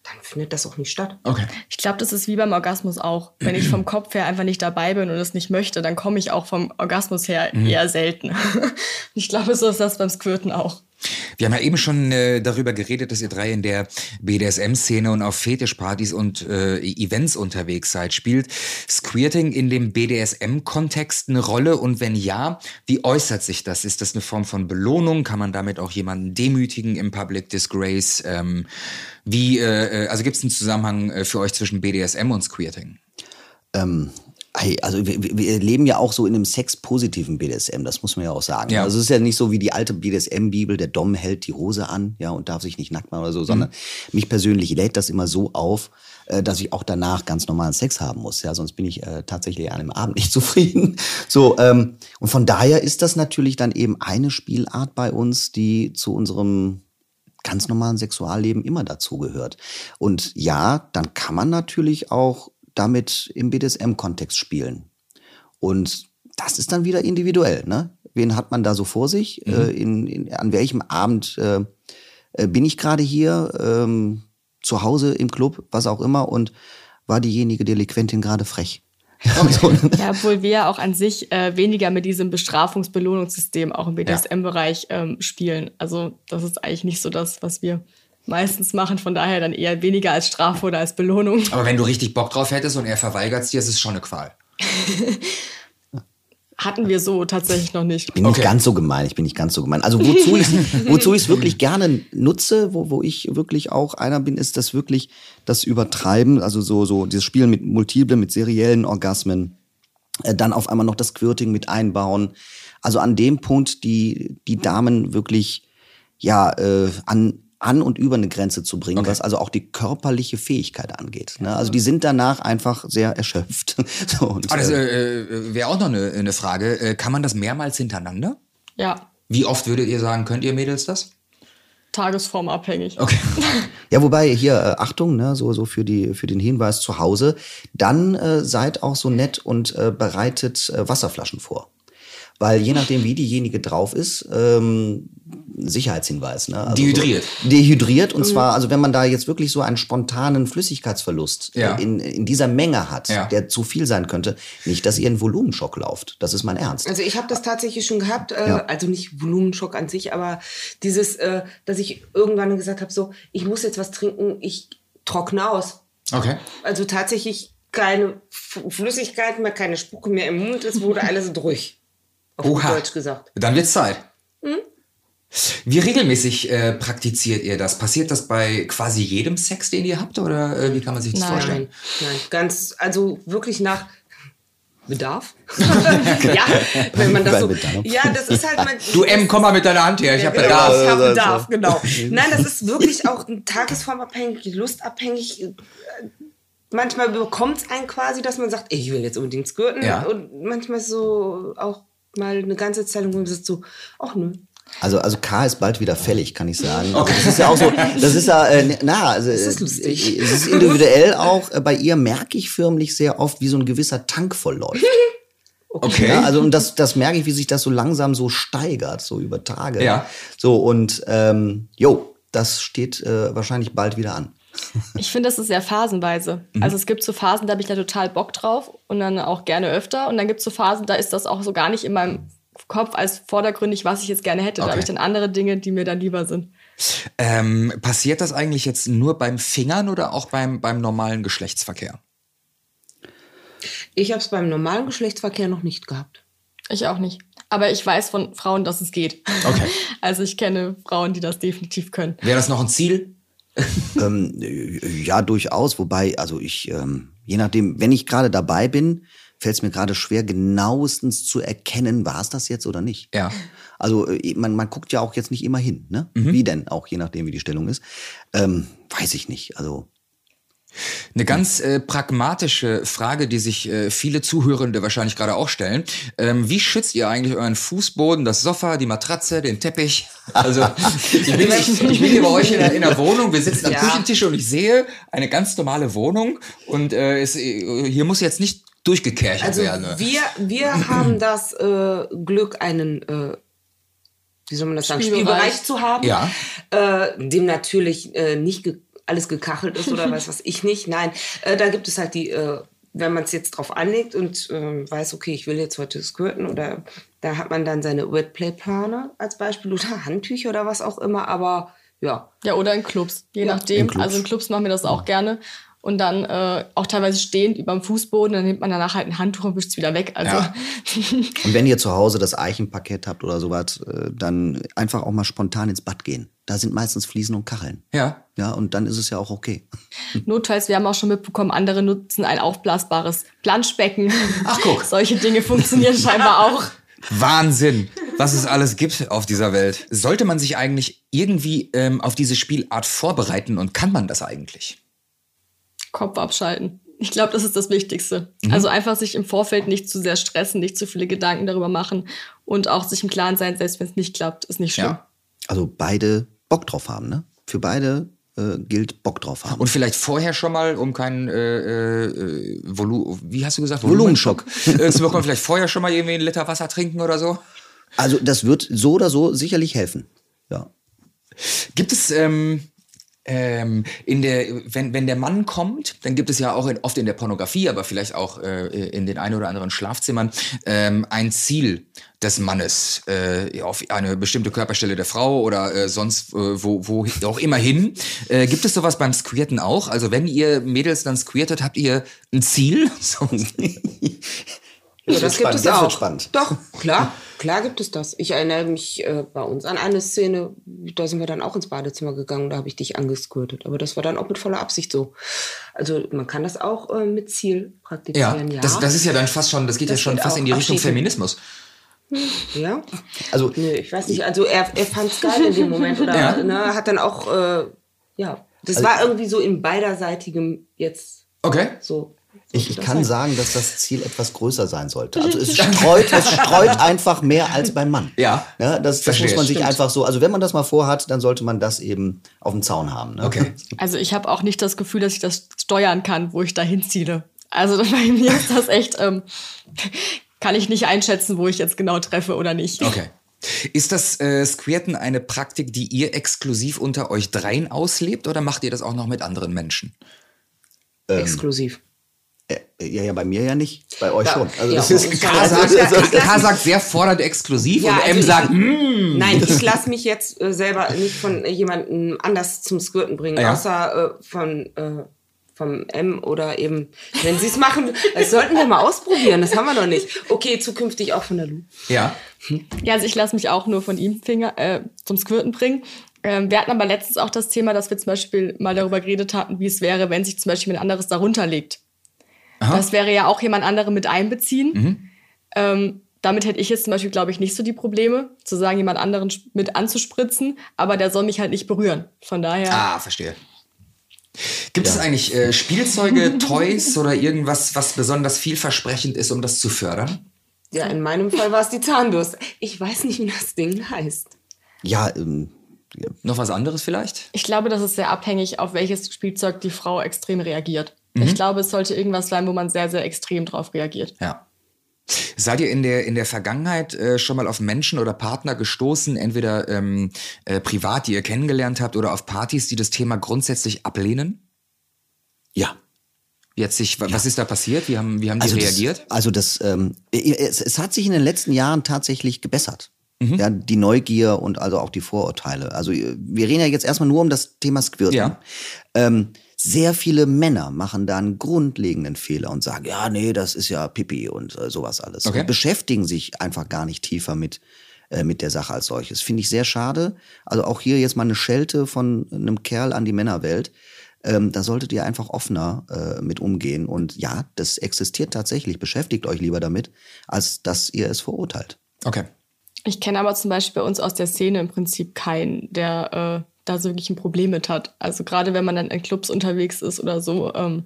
dann findet das auch nicht statt. Okay. Ich glaube, das ist wie beim Orgasmus auch. Wenn ich vom Kopf her einfach nicht dabei bin und es nicht möchte, dann komme ich auch vom Orgasmus her eher selten. ich glaube, so ist das beim Squirten auch. Wir haben ja eben schon äh, darüber geredet, dass ihr drei in der BDSM-Szene und auf Fetischpartys und äh, Events unterwegs seid. Spielt Squirting in dem BDSM-Kontext eine Rolle? Und wenn ja, wie äußert sich das? Ist das eine Form von Belohnung? Kann man damit auch jemanden demütigen im Public Disgrace? Ähm, wie, äh, äh, also gibt es einen Zusammenhang äh, für euch zwischen BDSM und Squirting? Ähm, hey, also wir, wir- leben ja auch so in einem sexpositiven BDSM, das muss man ja auch sagen. Ja. Also es ist ja nicht so wie die alte BDSM-Bibel, der Dom hält die Hose an, ja, und darf sich nicht nackt machen oder so, sondern mich persönlich lädt das immer so auf, äh, dass ich auch danach ganz normalen Sex haben muss, ja, sonst bin ich äh, tatsächlich an dem Abend nicht zufrieden. So, ähm, und von daher ist das natürlich dann eben eine Spielart bei uns, die zu unserem ganz normalen Sexualleben immer dazugehört. Und ja, dann kann man natürlich auch damit im BDSM-Kontext spielen. Und das ist dann wieder individuell. Ne? Wen hat man da so vor sich? Äh, in, in, an welchem Abend äh, äh, bin ich gerade hier? Ähm, zu Hause im Club, was auch immer. Und war diejenige Delinquentin gerade frech? So, ne? Ja, obwohl wir ja auch an sich äh, weniger mit diesem Bestrafungs-Belohnungssystem auch im BDSM-Bereich ähm, spielen. Also das ist eigentlich nicht so das, was wir meistens machen. Von daher dann eher weniger als Strafe oder als Belohnung. Aber wenn du richtig Bock drauf hättest und er verweigert es dir, ist es schon eine Qual. Hatten wir so tatsächlich noch nicht. Ich bin Okay. nicht ganz so gemein, ich bin nicht ganz so gemein. Also wozu ich wozu ich es wirklich gerne nutze, wo, wo ich wirklich auch einer bin, ist das wirklich das Übertreiben, also so so dieses Spielen mit multiplen, mit seriellen Orgasmen, äh, dann auf einmal noch das Quirting mit einbauen. Also an dem Punkt die die Damen wirklich ja äh, an an und über eine Grenze zu bringen, Okay. was also auch die körperliche Fähigkeit angeht. Ne? Also die sind danach einfach sehr erschöpft. so, und, Aber das äh, äh, wäre auch noch eine, eine Frage. Äh, kann man das mehrmals hintereinander? Ja, Wie oft würdet ihr sagen, könnt ihr Mädels das? tagesformabhängig. Okay. Ja, wobei hier äh, Achtung, ne, so so für die für den Hinweis zu Hause, dann äh, seid auch so nett und äh, bereitet äh, Wasserflaschen vor. Weil je nachdem, wie diejenige drauf ist, ähm, Sicherheitshinweis. Ne? Also Dehydriert. So, dehydriert. Und zwar, also wenn man da jetzt wirklich so einen spontanen Flüssigkeitsverlust Ja. äh, in, in dieser Menge hat, Ja. der zu viel sein könnte, nicht, dass ihr einen Volumenschock lauft. Das ist mein Ernst. Also ich habe das tatsächlich schon gehabt, äh, Ja. also nicht Volumenschock an sich, aber dieses, äh, dass ich irgendwann gesagt habe, so, ich muss jetzt was trinken, ich trockne aus. Okay. Also tatsächlich keine Flüssigkeit mehr, keine Spucke mehr im Mund, es wurde alles durch. Auf Oha. Deutsch gesagt. Dann wird's Zeit. Wie regelmäßig äh, praktiziert ihr das? Passiert das bei quasi jedem Sex, den ihr habt? Oder äh, wie kann man sich das Nein. vorstellen? Nein, nein, ganz, also wirklich nach Bedarf. ja, wenn man das so. Ja, das ist halt mal. Du M, komm mal mit deiner Hand her, ich habe genau, Bedarf. Ich habe Bedarf, genau. Nein, das ist wirklich auch tagesformabhängig, lustabhängig. Manchmal bekommt es einen quasi, dass man sagt, ich will jetzt unbedingt squirten. Ja. Und manchmal so auch mal eine ganze Zeit lang, wo man sagt so, ach nö. Also, also K ist bald wieder fällig, kann ich sagen. Okay. Das ist ja auch so, das ist ja, äh, na, also, das ist lustig. Es ist individuell auch, äh, bei ihr merke ich förmlich sehr oft, wie so ein gewisser Tank vollläuft. Okay. Ja, also und das, das merke ich, wie sich das so langsam so steigert, so über Tage. Ja. So und ähm, jo, das steht äh, wahrscheinlich bald wieder an. Ich finde, das ist sehr phasenweise. Also es gibt so Phasen, da habe ich da total Bock drauf und dann auch gerne öfter. Und dann gibt es so Phasen, da ist das auch so gar nicht in meinem Kopf als vordergründig, was ich jetzt gerne hätte. Da Okay. habe ich dann andere Dinge, die mir dann lieber sind. Ähm, passiert das eigentlich jetzt nur beim Fingern oder auch beim, beim normalen Geschlechtsverkehr? Ich habe es beim normalen Geschlechtsverkehr noch nicht gehabt. Ich auch nicht. Aber ich weiß von Frauen, dass es geht. Okay. Also ich kenne Frauen, die das definitiv können. Wäre das noch ein Ziel? ähm, ja, durchaus. Wobei, also ich, ähm, je nachdem, wenn ich gerade dabei bin, fällt es mir gerade schwer, genauestens zu erkennen, war es das jetzt oder nicht. Ja. Also äh, man, man guckt ja auch jetzt nicht immer hin, ne? Wie denn, auch je nachdem, wie die Stellung ist. Ähm, weiß ich nicht. Also Eine ganz äh, pragmatische Frage, die sich äh, viele Zuhörende wahrscheinlich gerade auch stellen. Ähm, wie schützt ihr eigentlich euren Fußboden, das Sofa, die Matratze, den Teppich? Also ich bin, ich, ich bin hier bei euch in der, in der Wohnung, wir sitzen am Ja. Küchentisch und ich sehe eine ganz normale Wohnung und äh, es, äh, hier muss jetzt nicht durchgekerchert Also werden. ne? wir, wir haben das äh, Glück, einen, äh, wie soll man das sagen, Spielbereich. Spielbereich zu haben, Ja. äh, dem natürlich äh, nicht ge alles gekachelt ist oder weiß was ich nicht. Nein, äh, da gibt es halt die, äh, wenn man es jetzt drauf anlegt und äh, weiß, okay, ich will jetzt heute squirten oder da hat man dann seine Wetplay-Plane als Beispiel oder Handtücher oder was auch immer, aber ja. Ja, oder in Clubs, je Ja, nachdem. in Clubs. Also in Clubs machen wir das auch gerne. Und dann äh, auch teilweise stehend über dem Fußboden, dann nimmt man danach halt ein Handtuch und wischt es wieder weg. Also Ja. Und wenn ihr zu Hause das Eichenparkett habt oder sowas, äh, dann einfach auch mal spontan ins Bad gehen. Da sind meistens Fliesen und Kacheln. Ja. Ja, und dann ist es ja auch okay. notfalls, wir haben auch schon mitbekommen, andere nutzen ein aufblasbares Planschbecken. Ach, guck. Solche Dinge funktionieren scheinbar auch. Wahnsinn, was es alles gibt auf dieser Welt. Sollte man sich eigentlich irgendwie ähm, auf diese Spielart vorbereiten und kann man das eigentlich? Kopf abschalten. Ich glaube, das ist das Wichtigste. Mhm. Also einfach sich im Vorfeld nicht zu sehr stressen, nicht zu viele Gedanken darüber machen und auch sich im Klaren sein, selbst wenn es nicht klappt, ist nicht schlimm. Ja. Also beide Bock drauf haben, ne? Für beide äh, gilt Bock drauf haben. Und vielleicht vorher schon mal, um keinen äh, äh, Volu wie hast du gesagt? Volumenschock. äh, zu bekommen, vielleicht vorher schon mal irgendwie einen Liter Wasser trinken oder so? also das wird so oder so sicherlich helfen. Ja. Gibt es ähm, ähm, in der, wenn, wenn der Mann kommt, dann gibt es ja auch in, oft in der Pornografie, aber vielleicht auch äh, in den ein oder anderen Schlafzimmern ähm, ein Ziel des Mannes äh, auf eine bestimmte Körperstelle der Frau oder äh, sonst äh, wo, wo auch immer hin. Äh, gibt es sowas beim Squirten auch? Also wenn ihr Mädels dann squirtet, habt ihr ein Ziel? Ja, das gibt es Jetzt auch. spannend. Doch, klar, klar gibt es das. Ich erinnere mich äh, bei uns an eine Szene, da sind wir dann auch ins Badezimmer gegangen, da habe ich dich angesquirtet. Aber das war dann auch mit voller Absicht so. Also man kann das auch äh, mit Ziel Ja, praktizieren, ja. Das, das ist ja dann fast schon, das geht Das ja schon geht fast in die Richtung Abschießen. Feminismus. ja? Also Nö, ich weiß nicht. Also er, er fand es geil in dem Moment oder Ja. ne, hat dann auch, äh, ja, das war irgendwie so in beiderseitigem jetzt Okay. so. Ich, ich das kann heißt. sagen, dass das Ziel etwas größer sein sollte. Also es streut, es streut einfach mehr als beim Mann. Ja. ja das, das Verstehe, muss man sich stimmt. einfach so, also wenn man das mal vorhat, dann sollte man das eben auf dem Zaun haben. Ne? Okay. Also ich habe auch nicht das Gefühl, dass ich das steuern kann, wo ich da hinziele. Also bei mir ist das echt, ähm, kann ich nicht einschätzen, wo ich jetzt genau treffe oder nicht. Okay. Ist das äh, Squirten eine Praktik, die ihr exklusiv unter euch dreien auslebt oder macht ihr das auch noch mit anderen Menschen? Exklusiv. Äh, Ja, ja, bei mir ja nicht, bei euch Da- schon. Also ja, das ist, K Also, sagt, lass K sagt sehr fordernd exklusiv Ja, und also M ich- sagt, mm. Nein, ich lasse mich jetzt äh, selber nicht von äh, jemandem anders zum Squirten bringen, Ja. außer äh, von äh, vom M oder eben, wenn sie es machen, das sollten wir mal ausprobieren, das haben wir noch nicht. Okay, zukünftig auch von der Lu. Ja. Ja, also ich lasse mich auch nur von ihm Finger, äh, zum Squirten bringen. Ähm, wir hatten aber letztens auch das Thema, dass wir zum Beispiel mal darüber geredet hatten, wie es wäre, wenn sich zum Beispiel ein anderes darunter legt. Das wäre ja auch jemand anderen mit einbeziehen. Ähm, damit hätte ich jetzt zum Beispiel, glaube ich, nicht so die Probleme, zu sagen, jemand anderen mit anzuspritzen, aber der soll mich halt nicht berühren. Von daher. Ah, verstehe. Gibt es eigentlich äh, Spielzeuge, Toys oder irgendwas, was besonders vielversprechend ist, um das zu fördern? Ja, in meinem Fall war es die Zahnbürste. Ich weiß nicht, wie das Ding heißt. ja, ähm, ja, Noch was anderes vielleicht? Ich glaube, das ist sehr abhängig, auf welches Spielzeug die Frau extrem reagiert. Mhm. Ich glaube, es sollte irgendwas sein, wo man sehr, sehr extrem drauf reagiert. Ja. Seid ihr in der, in der Vergangenheit äh, schon mal auf Menschen oder Partner gestoßen, entweder ähm, äh, privat, die ihr kennengelernt habt, oder auf Partys, die das Thema grundsätzlich ablehnen? ja. Jetzt sich, wa- was ist da passiert? Wie haben, wie haben die Also reagiert? Das, also das, ähm, es, es hat sich in den letzten Jahren tatsächlich gebessert. Ja, die Neugier und also auch die Vorurteile. Also wir reden ja jetzt erstmal nur um das Thema Squirten. Ja. Ähm, sehr viele Männer machen da einen grundlegenden Fehler und sagen, ja, nee, das ist ja Pipi und äh, sowas alles. Okay. Und beschäftigen sich einfach gar nicht tiefer mit, äh, mit der Sache als solches. Finde ich sehr schade. Also auch hier jetzt mal eine Schelte von einem Kerl an die Männerwelt. Ähm, da solltet ihr einfach offener äh, mit umgehen. Und ja, das existiert tatsächlich. Beschäftigt euch lieber damit, als dass ihr es verurteilt. Okay. Ich kenne aber zum Beispiel bei uns aus der Szene im Prinzip keinen, der äh, da so wirklich ein Problem mit hat. Also gerade wenn man dann in Clubs unterwegs ist oder so, ähm,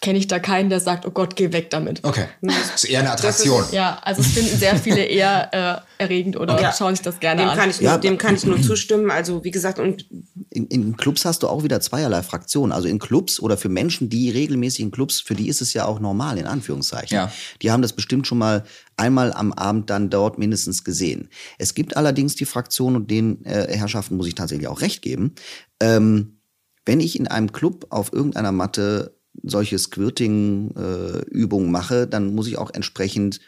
kenne ich da keinen, der sagt, oh Gott, geh weg damit. Okay. Das ist eher eine Attraktion. Ja, also es finden sehr viele eher äh, erregend oder Ja. schauen sich das gerne Dem an. kann, ich nur, Ja. dem kann ich nur zustimmen. Also wie gesagt, und In, in Clubs hast du auch wieder zweierlei Fraktionen. Also in Clubs oder für Menschen, die regelmäßig in Clubs, für die ist es ja auch normal, in Anführungszeichen. Ja. Die haben das bestimmt schon mal einmal am Abend dann dort mindestens gesehen. Es gibt allerdings die Fraktion, und den äh, Herrschaften muss ich tatsächlich auch recht geben, ähm, wenn ich in einem Club auf irgendeiner Matte solche Squirting-Übungen mache, dann muss ich auch entsprechend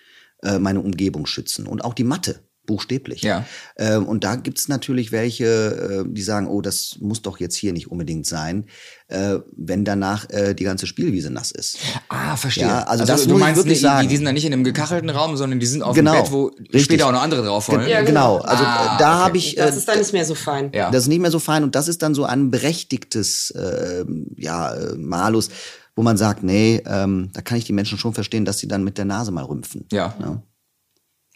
äh, meine Umgebung schützen. Und auch die Matte, buchstäblich. Ja. Ähm, und da gibt's natürlich welche, äh, die sagen, oh, das muss doch jetzt hier nicht unbedingt sein, äh, wenn danach äh, die ganze Spielwiese nass ist. Ah, verstehe. Ja, also das du muss ich meinst, wirklich die, sagen. Die, die sind dann nicht in einem gekachelten Raum, sondern die sind auf Genau, dem Bett, wo richtig. später auch noch andere drauf wollen. Ge- genau. Also Ah, äh, da okay. habe ich, äh, das ist dann nicht mehr so fein. Ja. das ist nicht mehr so fein und das ist dann so ein berechtigtes äh, ja, äh, Malus, wo man sagt, nee, ähm, da kann ich die Menschen schon verstehen, dass sie dann mit der Nase mal rümpfen. Ja. Ja.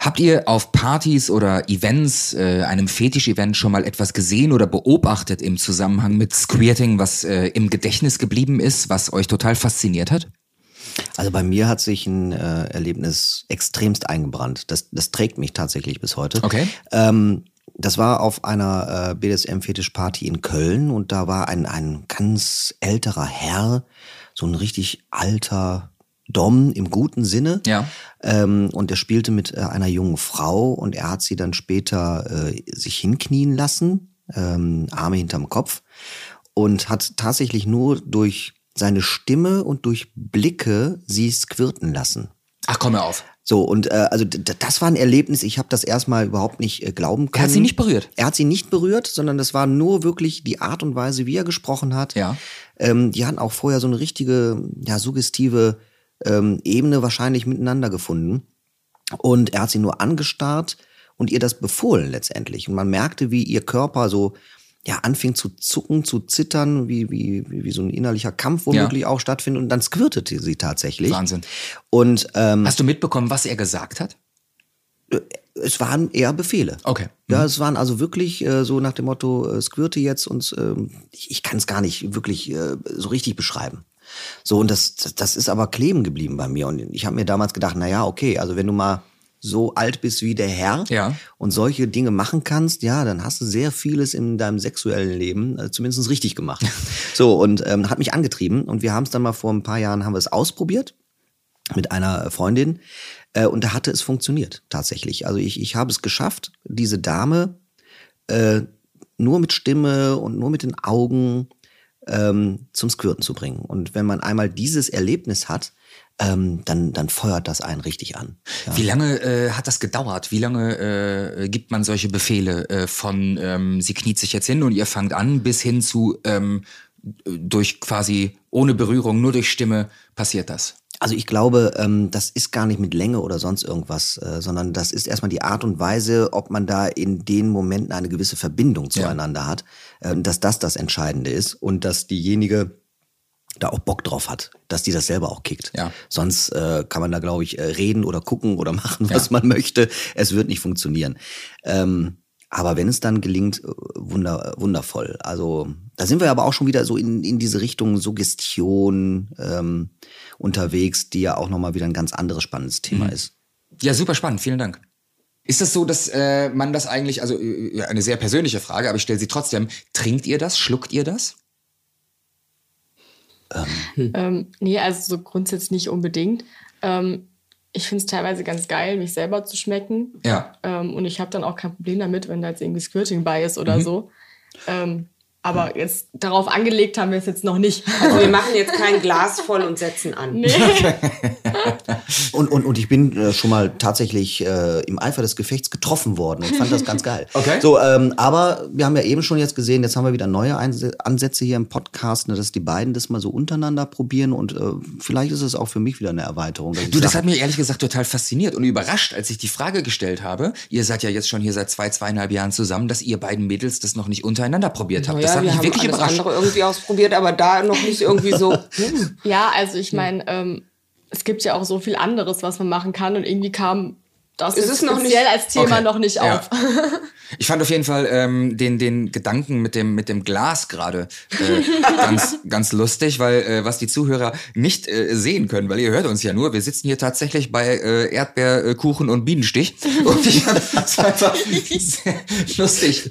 Habt ihr auf Partys oder Events, äh, einem Fetisch-Event schon mal etwas gesehen oder beobachtet im Zusammenhang mit Squirting, was äh, im Gedächtnis geblieben ist, was euch total fasziniert hat? Also bei mir hat sich ein äh, Erlebnis extremst eingebrannt. Das, das trägt mich tatsächlich bis heute. Okay. Ähm, das war auf einer äh, BDSM-Fetisch-Party in Köln und da war ein, ein ganz älterer Herr, so ein richtig alter Dom im guten Sinne. Ja. Ähm, und er spielte mit äh, einer jungen Frau und er hat sie dann später äh, sich hinknien lassen, ähm, Arme hinterm Kopf und hat tatsächlich nur durch seine Stimme und durch Blicke sie squirten lassen. Ach, komm mir auf. So, und äh, also das war ein Erlebnis, ich habe das erstmal überhaupt nicht äh, glauben können. Er hat sie nicht berührt. Er hat sie nicht berührt, sondern das war nur wirklich die Art und Weise, wie er gesprochen hat. Ja. Ähm, die hatten auch vorher so eine richtige, ja, suggestive ähm, Ebene wahrscheinlich miteinander gefunden. Und er hat sie nur angestarrt und ihr das befohlen letztendlich. Und man merkte, wie ihr Körper so ja, anfing zu zucken, zu zittern, wie, wie, wie, so ein innerlicher Kampf womöglich auch stattfindet. Und dann squirtete sie tatsächlich. Wahnsinn. Und ähm, Hast du mitbekommen, was er gesagt hat? es waren eher Befehle. Okay. Ja, es waren also wirklich äh, so nach dem Motto, äh, squirte jetzt und ähm, ich, ich kann es gar nicht wirklich äh, so richtig beschreiben. So, und das, das, ist aber kleben geblieben bei mir. Und ich habe mir damals gedacht, na ja, okay, also wenn du mal so alt bist wie der Herr Ja. und solche Dinge machen kannst, ja, dann hast du sehr vieles in deinem sexuellen Leben äh, zumindest richtig gemacht. so, und ähm, hat mich angetrieben. Und wir haben es dann mal vor ein paar Jahren, haben wir es ausprobiert mit einer Freundin äh, und da hatte es funktioniert tatsächlich. Also ich, ich habe es geschafft, diese Dame äh, nur mit Stimme und nur mit den Augen ähm, zum Squirten zu bringen. Und wenn man einmal dieses Erlebnis hat, ähm, dann, dann feuert das einen richtig an. Ja. Wie lange äh, hat das gedauert? Wie lange äh, gibt man solche Befehle äh, von ähm, sie kniet sich jetzt hin und ihr fangt an bis hin zu ähm, durch quasi ohne Berührung, nur durch Stimme passiert das? Also ich glaube, ähm, das ist gar nicht mit Länge oder sonst irgendwas, äh, sondern das ist erstmal die Art und Weise, ob man da in den Momenten eine gewisse Verbindung zueinander hat, äh, dass das das Entscheidende ist und dass diejenige da auch Bock drauf hat, dass die das selber auch kickt. Ja. Sonst äh, kann man da, glaube ich, äh, reden oder gucken oder machen, was man möchte. Es wird nicht funktionieren. Ähm, aber wenn es dann gelingt, äh, wunder, wundervoll. Also da sind wir aber auch schon wieder so in, in diese Richtung Suggestion ähm, unterwegs, die ja auch nochmal wieder ein ganz anderes spannendes Thema ist. Ja, super spannend. Vielen Dank. Ist das so, dass äh, man das eigentlich, also äh, eine sehr persönliche Frage, aber ich stelle sie trotzdem. Trinkt ihr das? Schluckt ihr das? Ähm, nee, also so grundsätzlich nicht unbedingt. Ähm, ich finde es teilweise ganz geil, mich selber zu schmecken. Ja. Ähm, und ich habe dann auch kein Problem damit, wenn da jetzt irgendwie Squirting bei ist oder so. Ähm, aber jetzt darauf angelegt haben wir es jetzt noch nicht. Also wir machen jetzt kein Glas voll und setzen an. nee. Und, und, und ich bin äh, schon mal tatsächlich äh, im Eifer des Gefechts getroffen worden. Ich fand das ganz geil. Okay. So, ähm, aber wir haben ja eben schon jetzt gesehen, jetzt haben wir wieder neue Ansätze hier im Podcast, ne, dass die beiden das mal so untereinander probieren und äh, vielleicht ist es auch für mich wieder eine Erweiterung. Du, das sag, hat mich ehrlich gesagt total fasziniert und überrascht, als ich die Frage gestellt habe. Ihr seid ja jetzt schon hier seit zwei, zweieinhalb Jahren zusammen, dass ihr beiden Mädels das noch nicht untereinander probiert habt. Das hat wir mich haben wirklich alles überrascht. andere irgendwie ausprobiert, aber da noch nicht irgendwie so. Hm. Ja, also ich meine, ähm, es gibt ja auch so viel anderes, was man machen kann. Und irgendwie kam das ist ist noch nicht- als Thema Okay. noch nicht Ja. auf. Ich fand auf jeden Fall ähm, den, den Gedanken mit dem, mit dem Glas gerade äh, ganz, ganz lustig, weil äh, was die Zuhörer nicht äh, sehen können, weil ihr hört uns ja nur, wir sitzen hier tatsächlich bei äh, Erdbeerkuchen und Bienenstich und ich fand es einfach sehr lustig,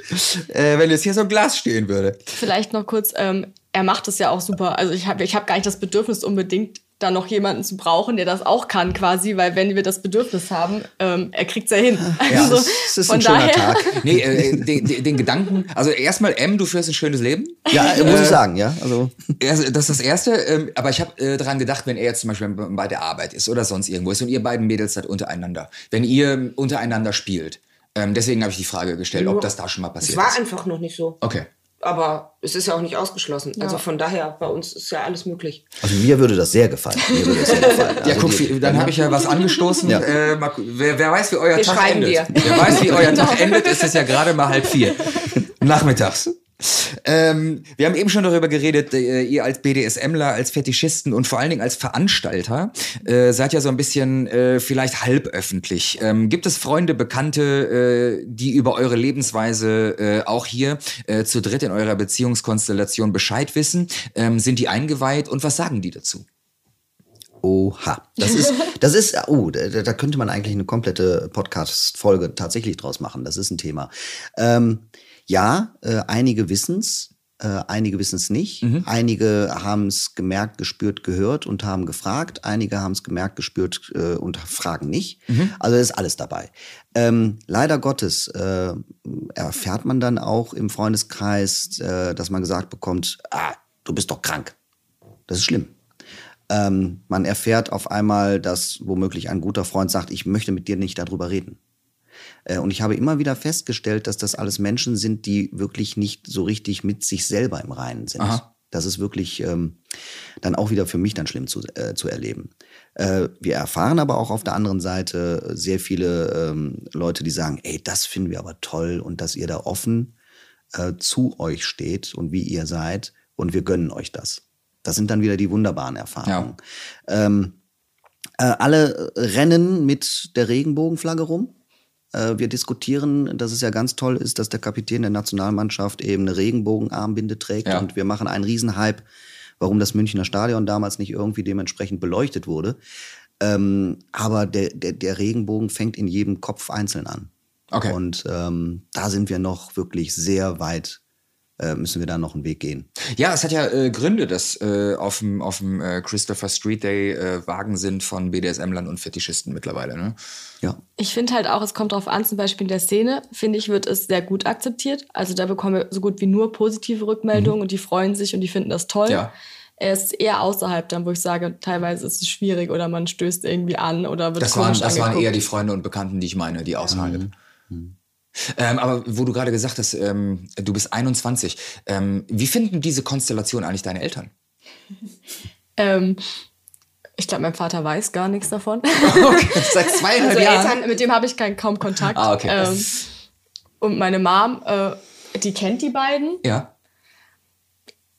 äh, wenn jetzt hier so ein Glas stehen würde. Vielleicht noch kurz, ähm, er macht es ja auch super. Also ich habe ich hab gar nicht das Bedürfnis unbedingt, da noch jemanden zu brauchen, der das auch kann quasi, weil wenn wir das Bedürfnis haben, ähm, er kriegt's ja hin. Ja, also, es es ist von ein schöner daher, Tag. Nee, äh, den, den, den Gedanken, also erstmal M, du führst ein schönes Leben. Ja, muss ich sagen, ja. Also das ist das Erste, ähm, aber ich habe äh, daran gedacht, wenn er jetzt zum Beispiel bei der Arbeit ist oder sonst irgendwo ist und ihr beiden Mädels seid untereinander, wenn ihr untereinander spielt, ähm, deswegen habe ich die Frage gestellt, ob das da schon mal Es passiert war ist. einfach noch nicht so. Okay. Aber es ist ja auch nicht ausgeschlossen. Also von daher, bei uns ist ja alles möglich. Also mir würde das sehr gefallen. Mir würde das sehr gefallen. Ja, Also guck, die- dann habe ich ja was angestoßen. Ja. Äh, mal, wer, wer weiß, wie euer Wir Tag schreiben endet. dir. Wer weiß, wie euer Tag endet, ist es ja gerade mal halb vier. Nachmittags. Ähm, wir haben eben schon darüber geredet, äh, ihr als BDSMler, als Fetischisten und vor allen Dingen als Veranstalter äh, seid ja so ein bisschen äh, vielleicht halböffentlich. Ähm, gibt es Freunde, Bekannte, äh, die über eure Lebensweise äh, auch hier äh, zu dritt in eurer Beziehungskonstellation Bescheid wissen? Ähm, sind die eingeweiht und was sagen die dazu? Oha. Das ist, das ist, oh, da, da könnte man eigentlich eine komplette Podcast-Folge tatsächlich draus machen. Das ist ein Thema. Ähm, ja, äh, einige wissen's, äh, einige wissen's nicht. Einige haben's gemerkt, gespürt, gehört und haben gefragt. Einige haben's gemerkt, gespürt äh, und fragen nicht. Also ist alles dabei. Ähm, leider Gottes äh, erfährt man dann auch im Freundeskreis, äh, dass man gesagt bekommt, ah, du bist doch krank. Das ist schlimm. Ähm, man erfährt auf einmal, dass womöglich ein guter Freund sagt, ich möchte mit dir nicht darüber reden. Äh, und ich habe immer wieder festgestellt, dass das alles Menschen sind, die wirklich nicht so richtig mit sich selber im Reinen sind. Aha. Das ist wirklich ähm, dann auch wieder für mich dann schlimm zu, äh, zu erleben. Äh, wir erfahren aber auch auf der anderen Seite sehr viele ähm, Leute, die sagen, ey, das finden wir aber toll und dass ihr da offen äh, zu euch steht und wie ihr seid und wir gönnen euch das. Das sind dann wieder die wunderbaren Erfahrungen. Ähm, äh, alle rennen mit der Regenbogenflagge rum. Äh, wir diskutieren, dass es ja ganz toll ist, dass der Kapitän der Nationalmannschaft eben eine Regenbogenarmbinde trägt Ja. und wir machen einen Riesenhype, warum das Münchner Stadion damals nicht irgendwie dementsprechend beleuchtet wurde. Ähm, aber der, der, der Regenbogen fängt in jedem Kopf einzeln an. Okay. Und ähm, da sind wir noch wirklich sehr weit, äh, müssen wir da noch einen Weg gehen. Ja, es hat ja äh, Gründe, dass äh, auf dem auf dem äh, Christopher Street Day äh, Wagen sind von BDSM-Lern und Fetischisten mittlerweile. Ne? Ja. Ich finde halt auch, es kommt drauf an, zum Beispiel in der Szene, finde ich, wird es sehr gut akzeptiert. Also da bekommen wir so gut wie nur positive Rückmeldungen und die freuen sich und die finden das toll. Mhm. Ja. Er ist eher außerhalb dann, wo ich sage, teilweise ist es schwierig oder man stößt irgendwie an oder wird Das waren das waren eher die Freunde und Bekannten, die ich meine, die außerhalb. Ähm, aber wo du gerade gesagt hast, ähm, du bist 21. Ähm, wie finden diese Konstellation eigentlich deine Eltern? Ähm, ich glaube, mein Vater weiß gar nichts davon. Okay, seit zweieinhalb Also Jahren. Eltern, mit dem habe ich keinen kaum Kontakt. Ah, okay. Ähm, und meine Mom, äh, die kennt die beiden. Ja.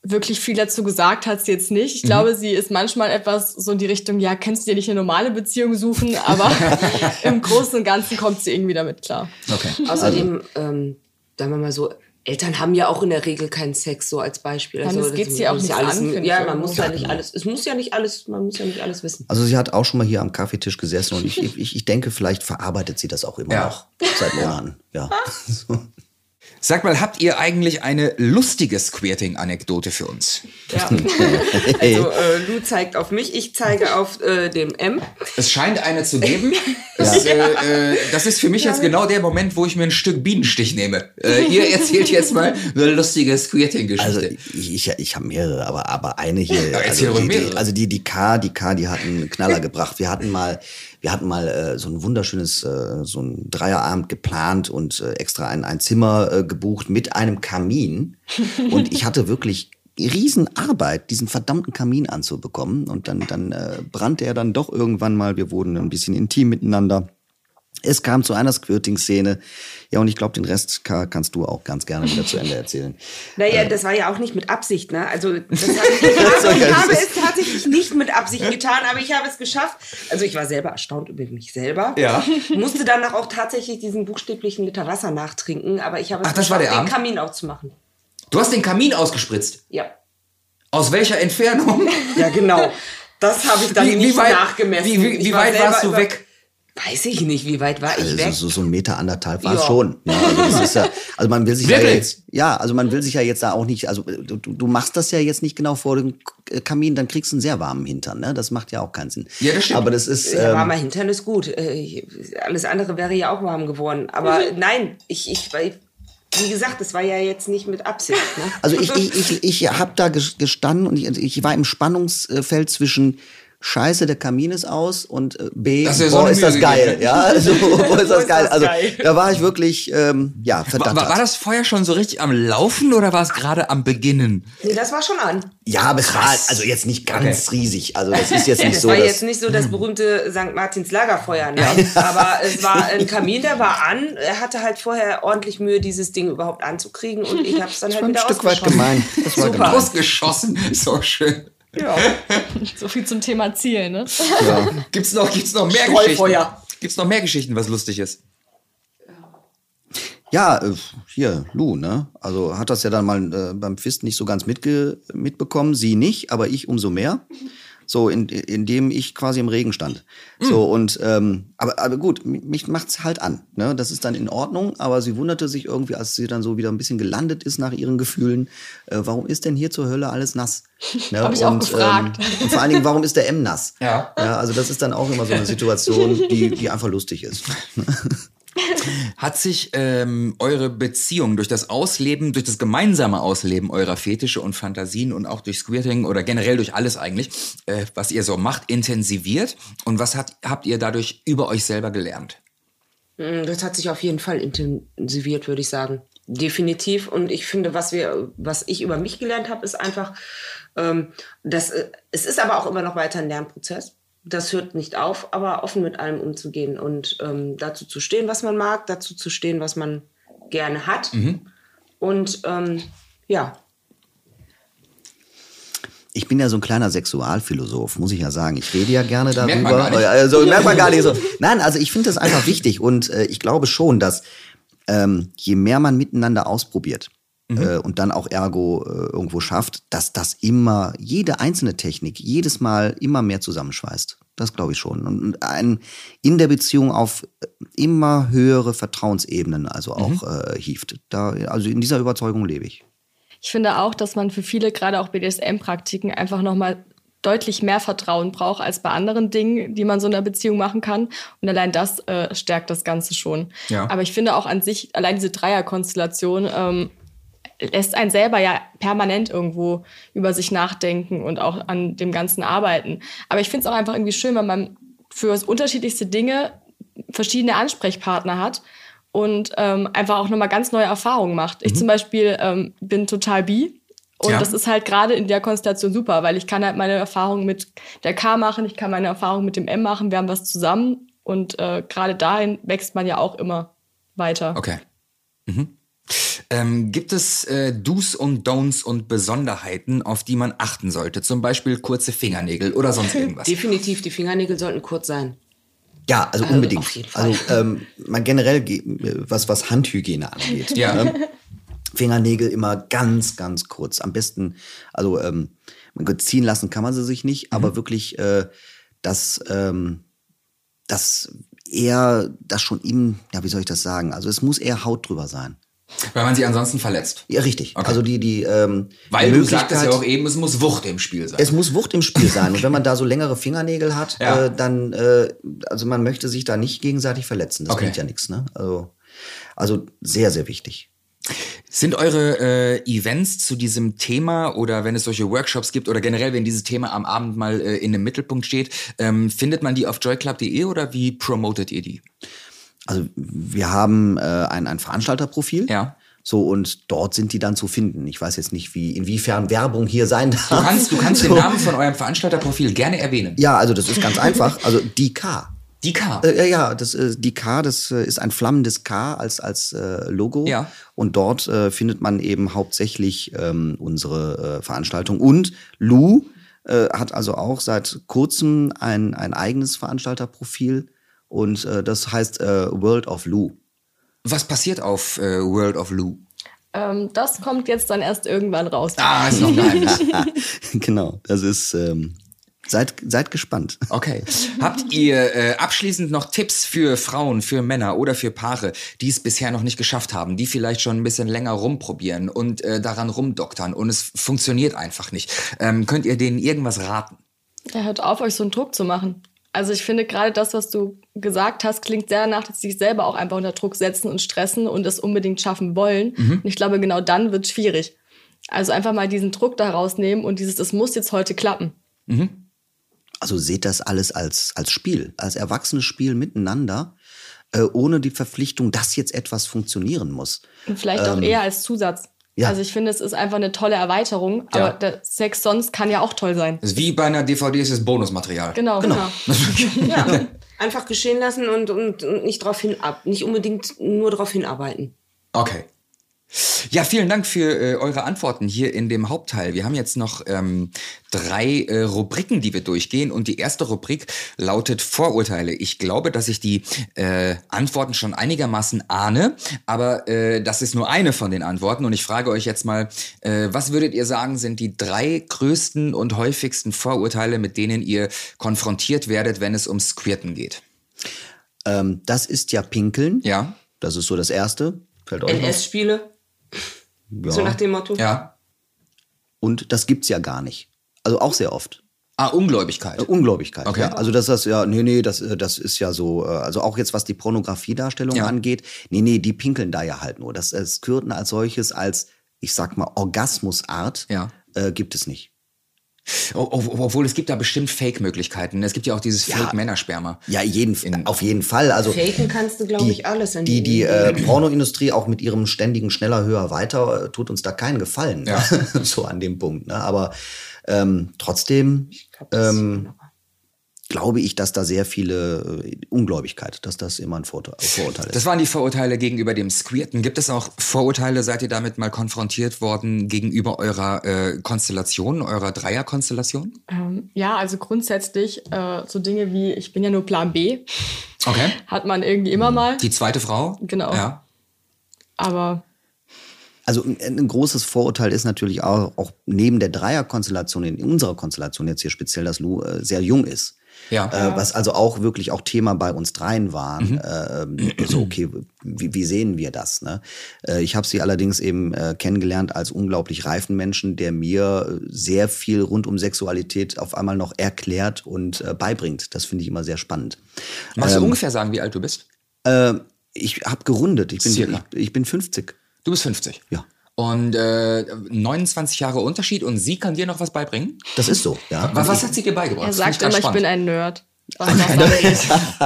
Wirklich viel dazu gesagt hat sie jetzt nicht. Ich Mhm. glaube, sie ist manchmal etwas so in die Richtung, ja, kannst du dir nicht eine normale Beziehung suchen? Aber im Großen und Ganzen kommt sie irgendwie damit klar. Okay. Außerdem, ähm, sagen wir mal so, Eltern haben ja auch in der Regel keinen Sex, so als Beispiel. Also, das ja auch muss nicht alles, an, finde Ja, ich man muss ja nicht alles, es muss ja nicht alles, man muss ja nicht alles wissen. Also sie hat auch schon mal hier am Kaffeetisch gesessen und ich, ich, ich denke, vielleicht verarbeitet sie das auch immer Ja. noch seit Monaten. Ja. So. Sag mal, habt ihr eigentlich eine lustige Squirting-Anekdote für uns? Ja. also äh, Lou zeigt auf mich, ich zeige auf äh, dem M. Es scheint eine zu geben. Das, äh, äh, das ist für mich jetzt genau der Moment, wo ich mir ein Stück Bienenstich nehme. Äh, ihr erzählt jetzt mal eine lustige Squirting-Geschichte. Also ich, ich, ich habe mehrere, aber, aber eine hier. Ja, also die, die, also die, die K, die K, die hat einen Knaller gebracht. Wir hatten mal, wir hatten mal äh, so ein wunderschönes, äh, so ein Dreierabend geplant und äh, extra ein, ein Zimmer äh, gebucht mit einem Kamin. Und ich hatte wirklich Riesenarbeit, diesen verdammten Kamin anzubekommen. Und dann, dann äh, brannte er dann doch irgendwann mal. Wir wurden ein bisschen intim miteinander. Es kam zu einer Squirting-Szene. Ja, und ich glaube, den Rest ka- kannst du auch ganz gerne wieder zu Ende erzählen. Naja, das war ja auch nicht mit Absicht, ne? Also das habe ich, habe, ich habe es tatsächlich nicht mit Absicht getan, aber ich habe es geschafft. Also ich war selber erstaunt über mich selber. Ja. Musste danach auch tatsächlich diesen buchstäblichen Liter Wasser nachtrinken, aber ich habe es Ach, das war der den Abend? Kamin auszumachen. Du hast den Kamin ausgespritzt. Ja. Aus welcher Entfernung? Ja, genau. Das habe ich dann Wie- wie nicht weit- nachgemessen. wie- wie- wie weit warst du über- weg? Weiß ich nicht, wie weit war ich Also weg? so, so ein Meter anderthalb war es Ja. schon. Ja, also, das ist ja, also man will sich ja jetzt, ja, also man will sich ja jetzt da auch nicht, also du, du machst das ja jetzt nicht genau vor dem K- Kamin, dann kriegst du einen sehr warmen Hintern, ne? Das macht ja auch keinen Sinn. Ja, das stimmt. Aber das ist, Ja, ähm, warmer Hintern ist gut. Äh, Alles andere wäre ja auch warm geworden. Aber Mhm. nein, ich, ich, wie gesagt, das war ja jetzt nicht mit Absicht. Ne? Also ich, ich, ich, ich habe da ges- gestanden und ich, ich war im Spannungsfeld zwischen Scheiße, der Kamin ist aus und äh, B, Das ist ja so boah, ist das geil. Ja, also, boah, ist das geil. das Also geil. da war ich wirklich, ähm, ja, War, verdammt. war, war das Feuer schon so richtig am Laufen oder war es gerade am Beginnen? Nee, das war schon an. ja, aber es war also jetzt nicht ganz riesig. Also das ist jetzt nicht Das so, war dass, jetzt nicht so das berühmte St. Martins Lagerfeuer, nein. Aber es war ein Kamin, der war an. Er hatte halt vorher ordentlich Mühe, dieses Ding überhaupt anzukriegen und ich habe es dann das halt war ein wieder Stück weit gemein. Das war Super. gemein. Ausgeschossen. So schön. Ja. So viel zum Thema Ziel, ne? Gibt's noch, gibt's noch mehr Streufeuer. Geschichten? Gibt's noch mehr Geschichten, was lustig ist? Ja, äh, hier, Lou, ne? Also hat das ja dann mal äh, beim Fist nicht so ganz mitge mitbekommen. Sie nicht, aber ich umso mehr. So, in, indem ich quasi im Regen stand. So, und ähm, aber, aber gut, mi- mich macht's halt an. Ne? Das ist dann in Ordnung, aber sie wunderte sich irgendwie, als sie dann so wieder ein bisschen gelandet ist nach ihren Gefühlen, äh, warum ist denn hier zur Hölle alles nass? Ne? Hab ich auch gefragt. Ähm, und vor allen Dingen, warum ist der M nass? Ja. ja. Also das ist dann auch immer so eine Situation, die, die einfach lustig ist. Hat sich ähm, eure Beziehung durch das Ausleben, durch das gemeinsame Ausleben eurer Fetische und Fantasien und auch durch Squirting oder generell durch alles eigentlich, äh, was ihr so macht, intensiviert? Und was hat, habt ihr dadurch über euch selber gelernt? Mm, Das hat sich auf jeden Fall intensiviert, würde ich sagen. Definitiv. Und ich finde, was wir, was ich über mich gelernt habe, ist einfach, ähm, dass äh, es ist aber auch immer noch weiter ein Lernprozess. Das hört nicht auf, aber offen mit allem umzugehen und ähm, dazu zu stehen, was man mag, dazu zu stehen, was man gerne hat. Und ähm, ja, Ich bin ja so ein kleiner Sexualphilosoph, muss ich ja sagen. Ich rede ja gerne darüber. Merkt man gar nicht. Also merkt man gar nicht so. Nein, also ich finde das einfach wichtig und äh, ich glaube schon, dass ähm, je mehr man miteinander ausprobiert äh, und dann auch ergo äh, irgendwo schafft, dass das immer, jede einzelne Technik, jedes Mal immer mehr zusammenschweißt. Das glaube ich schon. Und ein, in der Beziehung auf äh, immer höhere Vertrauensebenen also auch äh, hieft. Da, also in dieser Überzeugung lebe ich. Ich finde auch, dass man für viele, gerade auch BDSM-Praktiken, einfach nochmal deutlich mehr Vertrauen braucht als bei anderen Dingen, die man so in einer Beziehung machen kann. Und allein das äh, stärkt das Ganze schon. Ja. Aber ich finde auch an sich, allein diese Dreierkonstellation ähm, lässt einen selber ja permanent irgendwo über sich nachdenken und auch an dem Ganzen arbeiten. Aber ich finde es auch einfach irgendwie schön, wenn man für unterschiedlichste Dinge verschiedene Ansprechpartner hat und ähm, einfach auch nochmal ganz neue Erfahrungen macht. Ich zum Beispiel ähm, bin total bi. Und Ja. das ist halt gerade in der Konstellation super, weil ich kann halt meine Erfahrungen mit der K machen, ich kann meine Erfahrungen mit dem M machen, wir haben was zusammen und äh, gerade dahin wächst man ja auch immer weiter. Okay. Mhm. Ähm, gibt es äh, Do's und Don'ts und Besonderheiten, auf die man achten sollte? Zum Beispiel kurze Fingernägel oder sonst irgendwas? definitiv, die Fingernägel sollten kurz sein. Ja, also Also unbedingt. auf jeden Fall. Also ähm, man generell ge- was was Handhygiene angeht. Ja. Ne? Fingernägel immer ganz ganz kurz. Am besten also ähm, gut, ziehen lassen kann man sie sich nicht, Mhm. aber wirklich äh, das ähm, das eher das schon im ja wie soll ich das sagen? Also es muss eher Haut drüber sein. Weil man sie ansonsten verletzt. Ja richtig. Okay. Also die die ähm, Weil die du sagtest ja auch eben, es muss Wucht im Spiel sein. es muss Wucht im Spiel sein. Und wenn man da so längere Fingernägel hat, Ja. äh, dann, äh, also man möchte sich da nicht gegenseitig verletzen. Das Okay. bringt ja nichts, ne? Also, also sehr, sehr wichtig. Sind eure äh, Events zu diesem Thema oder wenn es solche Workshops gibt oder generell, wenn dieses Thema am Abend mal äh, in dem Mittelpunkt steht, ähm, findet man die auf joyclub.de oder wie promotet ihr die? Also wir haben äh, ein, ein Veranstalterprofil. Ja. So, und dort sind die dann zu finden. Ich weiß jetzt nicht, wie, inwiefern Werbung hier sein darf. Du kannst, du kannst so. den Namen von eurem Veranstalterprofil gerne erwähnen. Ja, also das ist ganz einfach. Also die K. Die K. Äh, ja, das, äh, die K, das äh, ist ein flammendes K als, als äh, Logo. Ja. Und dort äh, findet man eben hauptsächlich ähm, unsere äh, Veranstaltung. Und Lou äh, hat also auch seit kurzem ein, ein eigenes Veranstalterprofil. Und äh, das heißt äh, World of Lou. Was passiert auf äh, World of Lou? Ähm, das kommt jetzt dann erst irgendwann raus. Ah, ist noch Geheimnis. genau, das ist. Ähm, seid, seid gespannt. Okay. Habt ihr äh, abschließend noch Tipps für Frauen, für Männer oder für Paare, die es bisher noch nicht geschafft haben, die vielleicht schon ein bisschen länger rumprobieren und äh, daran rumdoktern und es funktioniert einfach nicht? Ähm, könnt ihr denen irgendwas raten? Ja, hört auf, euch so einen Druck zu machen. Also ich finde gerade das, was du gesagt hast, klingt sehr danach, dass sie sich selber auch einfach unter Druck setzen und stressen und es unbedingt schaffen wollen. Und ich glaube, genau dann wird es schwierig. Also einfach mal diesen Druck da rausnehmen und dieses, es muss jetzt heute klappen. Also seht das alles als, als Spiel, als erwachsenes Spiel miteinander, äh, ohne die Verpflichtung, dass jetzt etwas funktionieren muss. Und vielleicht auch eher als Zusatz. Ja. Also ich finde, es ist einfach eine tolle Erweiterung, Ja. aber der Sex sonst kann ja auch toll sein. Das ist wie bei einer DVD ist es Bonusmaterial. Genau, genau. Ja, einfach geschehen lassen und, und, und nicht darauf hin ab, nicht unbedingt nur darauf hinarbeiten. Okay. Ja, vielen Dank für äh, eure Antworten hier in dem Hauptteil. Wir haben jetzt noch ähm, drei äh, Rubriken, die wir durchgehen. Und die erste Rubrik lautet Vorurteile. Ich glaube, dass ich die äh, Antworten schon einigermaßen ahne, aber äh, das ist nur eine von den Antworten. Und ich frage euch jetzt mal, äh, was würdet ihr sagen, sind die drei größten und häufigsten Vorurteile, mit denen ihr konfrontiert werdet, wenn es ums Queerten geht? Ähm, das ist ja Pinkeln. Ja? Das ist so das Erste. Fällt euch? NS-Spiele, Ja. so nach dem Motto. Ja? Und das gibt's ja gar nicht. Also auch sehr oft. Ah, Ungläubigkeit. Äh, Ungläubigkeit. Okay. Ja. Also dass das ja, nee, nee, das, äh, das ist ja so, äh, also auch jetzt was die Pornografiedarstellung Ja. angeht, nee, nee, die pinkeln da ja halt nur. Das, das Kürten als solches, als, ich sag mal, Orgasmusart, Ja. äh, gibt es nicht. Obwohl es gibt da bestimmt Fake-Möglichkeiten. Es gibt ja auch dieses Ja. Fake-Männersperma. Ja, jeden, In- auf jeden Fall. Also Faken kannst du, glaube die, ich, alles in die, die in- äh, Pornoindustrie auch mit ihrem ständigen schneller, höher, weiter äh, tut uns da keinen Gefallen. Ja. so an dem Punkt. Ne? Aber ähm, trotzdem glaub, das ähm. Glaube ich, dass da sehr viele äh, Ungläubigkeit, dass das immer ein Vorurteil ist. Das waren die Vorurteile gegenüber dem Squirten. Gibt es auch Vorurteile, seid ihr damit mal konfrontiert worden gegenüber eurer äh, Konstellation, eurer Dreierkonstellation? Ähm, ja, also grundsätzlich äh, so Dinge wie, ich bin ja nur Plan B, Okay. hat man irgendwie immer mal. Die zweite Frau? Genau. Ja. Aber Also ein, ein großes Vorurteil ist natürlich auch, auch neben der Dreierkonstellation, in unserer Konstellation jetzt hier speziell, dass Lou äh, sehr jung ist. Ja. Äh, was also auch wirklich auch Thema bei uns dreien waren. Ähm, so, okay, wie, wie sehen wir das? Ne? Äh, ich habe sie allerdings eben äh, kennengelernt als unglaublich reifen Menschen, der mir äh, sehr viel rund um Sexualität auf einmal noch erklärt und äh, beibringt. Das finde ich immer sehr spannend. Magst du ungefähr sagen, wie alt du bist? Äh, ich habe gerundet. Ich bin, ich, ich bin 50. Du bist 50. Ja. Und äh, 29 Jahre Unterschied und sie kann dir noch was beibringen? Das ist so, ja. Was, was hat sie dir beigebracht? er sagt immer, ich bin ein Nerd.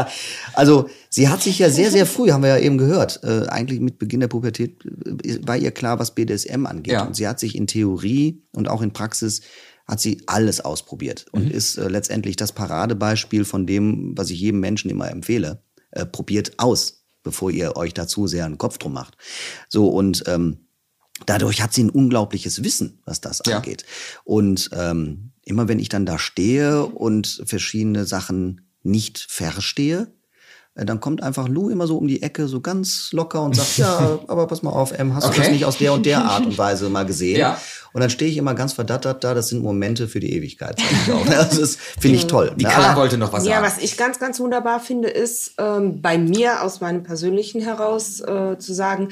Also sie hat sich ja sehr, sehr früh, haben wir ja eben gehört, äh, eigentlich mit Beginn der Pubertät äh, war ihr klar, was BDSM angeht. Ja. Und sie hat sich in Theorie und auch in Praxis hat sie alles ausprobiert und Mhm. ist äh, letztendlich das Paradebeispiel von dem, was ich jedem Menschen immer empfehle. Äh, probiert aus, bevor ihr euch dazu sehr einen Kopf drum macht. So und ähm, dadurch hat sie ein unglaubliches Wissen, was das Ja. angeht. Und ähm, immer wenn ich dann da stehe und verschiedene Sachen nicht verstehe, äh, dann kommt einfach Lou immer so um die Ecke, so ganz locker und sagt, ja, aber pass mal auf, ähm, hast du Okay. das nicht aus der und der Art und Weise mal gesehen? Ja. Und dann stehe ich immer ganz verdattert da, das sind Momente für die Ewigkeit. sag ich auch. ne? Das ist- finde ich toll. Die ne? Carla Aber- wollte noch was Ja, sagen. was ich ganz, ganz wunderbar finde, ist ähm, bei mir aus meinem persönlichen heraus äh, zu sagen,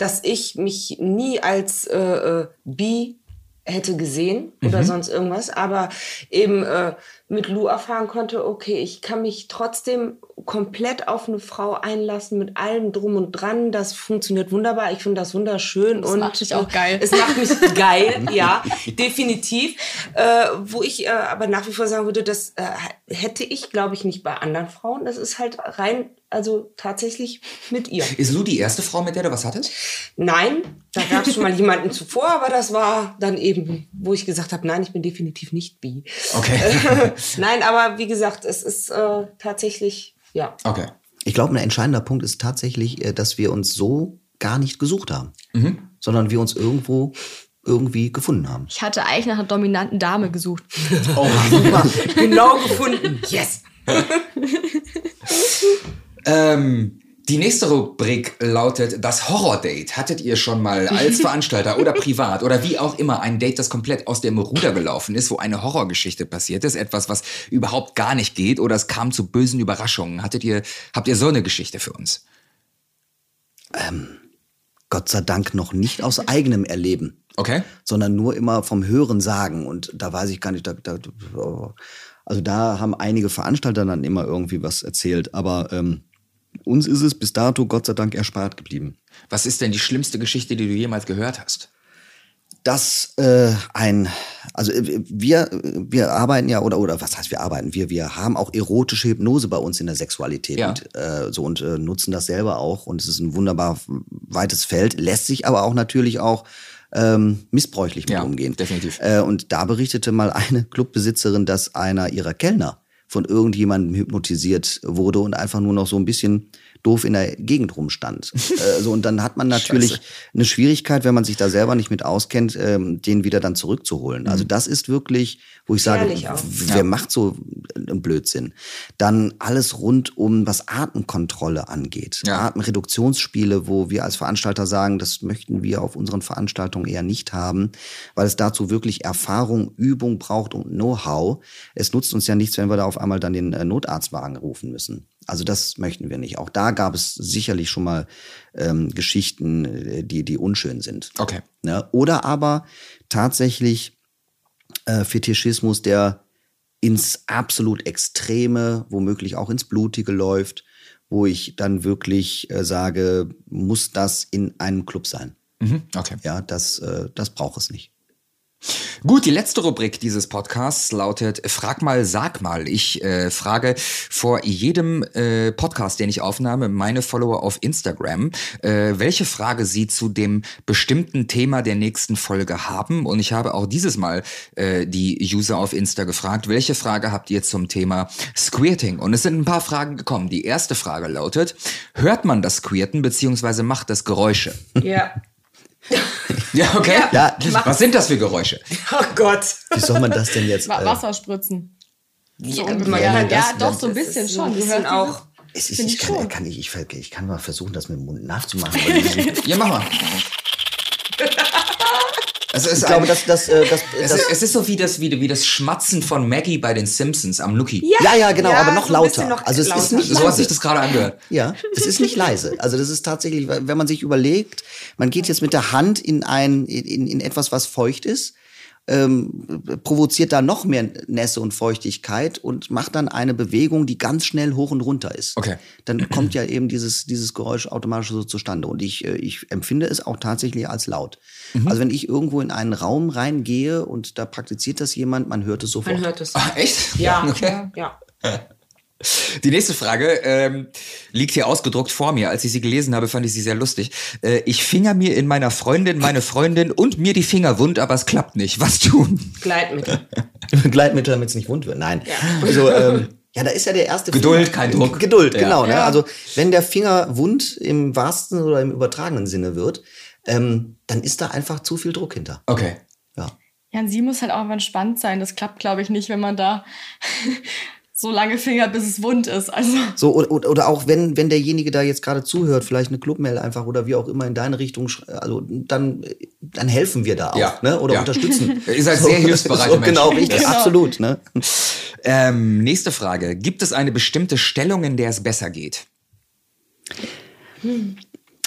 dass ich mich nie als äh, äh, bi hätte gesehen oder sonst irgendwas, aber eben äh, mit Lou erfahren konnte, okay, ich kann mich trotzdem komplett auf eine Frau einlassen mit allem drum und dran. Das funktioniert wunderbar. Ich finde das wunderschön Das und macht dich auch äh, geil. Es macht mich geil, ja, definitiv. Äh, wo ich äh, aber nach wie vor sagen würde, das äh, hätte ich, glaube ich, nicht bei anderen Frauen. Das ist halt rein, also tatsächlich mit ihr. Ist Lou die erste Frau, mit der du was hattest? Nein, da gab es schon mal jemanden zuvor, aber das war dann eben, wo ich gesagt habe, nein, ich bin definitiv nicht bi. Okay. nein, aber wie gesagt, es ist äh, tatsächlich Ja. Okay. Ich glaube, ein entscheidender Punkt ist tatsächlich, äh, dass wir uns so gar nicht gesucht haben, Mhm. sondern wir uns irgendwo irgendwie gefunden haben. Ich hatte eigentlich nach einer dominanten Dame gesucht. Oh, genau gefunden. Yes. Ähm, die nächste Rubrik lautet das Horror-Date. Hattet ihr schon mal als Veranstalter oder privat oder wie auch immer ein Date, das komplett aus dem Ruder gelaufen ist, wo eine Horrorgeschichte passiert ist, etwas, was überhaupt gar nicht geht oder es kam zu bösen Überraschungen? Hattet ihr, habt ihr so eine Geschichte für uns? Gott sei Dank noch nicht aus eigenem Erleben, Okay? sondern nur immer vom Hören sagen. Und da weiß ich gar nicht, da, da, also da haben einige Veranstalter dann immer irgendwie was erzählt. Aber ähm, uns ist es bis dato Gott sei Dank erspart geblieben. Was ist denn die schlimmste Geschichte, die du jemals gehört hast? dass äh, ein, also äh, wir, wir arbeiten ja, oder, oder was heißt wir arbeiten? Wir, wir haben auch erotische Hypnose bei uns in der Sexualität Ja. und, äh, so und äh, nutzen das selber auch. Und es ist ein wunderbar weites Feld, lässt sich aber auch natürlich auch ähm, missbräuchlich mit Ja, umgehen. definitiv. Äh, und da berichtete mal eine Clubbesitzerin, dass einer ihrer Kellner von irgendjemandem hypnotisiert wurde und einfach nur noch so ein bisschen doof in der Gegend rumstand. äh, so, und dann hat man natürlich Scheiße. eine Schwierigkeit, wenn man sich da selber nicht mit auskennt, ähm, den wieder dann zurückzuholen. Also das ist wirklich, wo ich sage, wer macht so einen Blödsinn? Dann alles rund um, was Atemkontrolle angeht. Ja. Atemreduktionsspiele, wo wir als Veranstalter sagen, das möchten wir auf unseren Veranstaltungen eher nicht haben, weil es dazu wirklich Erfahrung, Übung braucht und Know-how. Es nutzt uns ja nichts, wenn wir da auf einmal dann den äh, Notarztwagen rufen müssen. Also das möchten wir nicht. Auch da gab es sicherlich schon mal ähm, Geschichten, äh, die, die unschön sind. Okay. Ne? Oder aber tatsächlich äh, Fetischismus, der ins absolut Extreme, womöglich auch ins Blutige läuft, wo ich dann wirklich äh, sage, muss das in einem Club sein. Mhm. Okay. Ja, das, äh, das braucht es nicht. Gut, die letzte Rubrik dieses Podcasts lautet Frag mal, sag mal. Ich äh, frage vor jedem äh, Podcast, den ich aufnahme, meine Follower auf Instagram, äh, welche Frage sie zu dem bestimmten Thema der nächsten Folge haben. Und ich habe auch dieses Mal äh, die User auf Insta gefragt, welche Frage habt ihr zum Thema Squirting? Und es sind ein paar Fragen gekommen. Die erste Frage lautet, hört man das Squirten beziehungsweise macht das Geräusche? Ja. Ja, okay. Ja, Was sind das für Geräusche? Oh Gott. Wie soll man das denn jetzt? Äh, Wasser spritzen. So Ja, Ja, ja, doch, so ein bisschen schon. Du bisschen hörst auch. es ist, ich, ich kann, ich, ich, ich kann mal versuchen, das mit dem Mund nachzumachen. Ja, mach mal. Es ist ich glaube, dass das, äh, das, Es, das ist, es ist so wie das, wie, wie das Schmatzen von Maggie bei den Simpsons am Nuki. ja, ja, genau, Ja, aber noch so lauter. noch also es ist lauter. nicht So hat sich das gerade angehört. Ja, es ist nicht leise. Also das ist tatsächlich, wenn man sich überlegt, man geht jetzt mit der Hand in ein in, in etwas, was feucht ist, ähm, provoziert da noch mehr Nässe und Feuchtigkeit und macht dann eine Bewegung, die ganz schnell hoch und runter ist. Okay. Dann kommt ja eben dieses dieses Geräusch automatisch so zustande und ich äh, ich empfinde es auch tatsächlich als laut. Mhm. Also wenn ich irgendwo in einen Raum reingehe und da praktiziert das jemand, man hört es sofort. Man hört es. Ah, echt? Ja, Okay. ja. Die nächste Frage ähm, liegt hier ausgedruckt vor mir. Als ich sie gelesen habe, fand ich sie sehr lustig. Äh, ich finger mir in meiner Freundin, meine Freundin und mir die Finger wund, aber es klappt nicht. Was tun? Gleitmittel. Gleitmittel, damit es nicht wund wird. Nein. Also, ähm, ja, da ist ja der erste Geduld, Finger. kein Druck. Geduld, Ja. genau. Ne? Ja. Also wenn der Finger wund im wahrsten oder im übertragenen Sinne wird, ähm, dann ist da einfach zu viel Druck hinter. Okay. Ja. Ja, und sie muss halt auch einfach entspannt sein. Das klappt, glaube ich, nicht, wenn man da so lange Finger, bis es wund ist. Also So, oder, oder- auch wenn, wenn derjenige da jetzt gerade zuhört, vielleicht eine Clubmail einfach oder wie auch immer in deine Richtung, also dann, dann helfen wir da auch, Ja. ne? Oder Ja. unterstützen. Ihr seid sehr hilfsbereite so, Genau, richtig, Genau. absolut, ne? Ähm, nächste Frage. Gibt es eine bestimmte Stellung, in der es besser geht?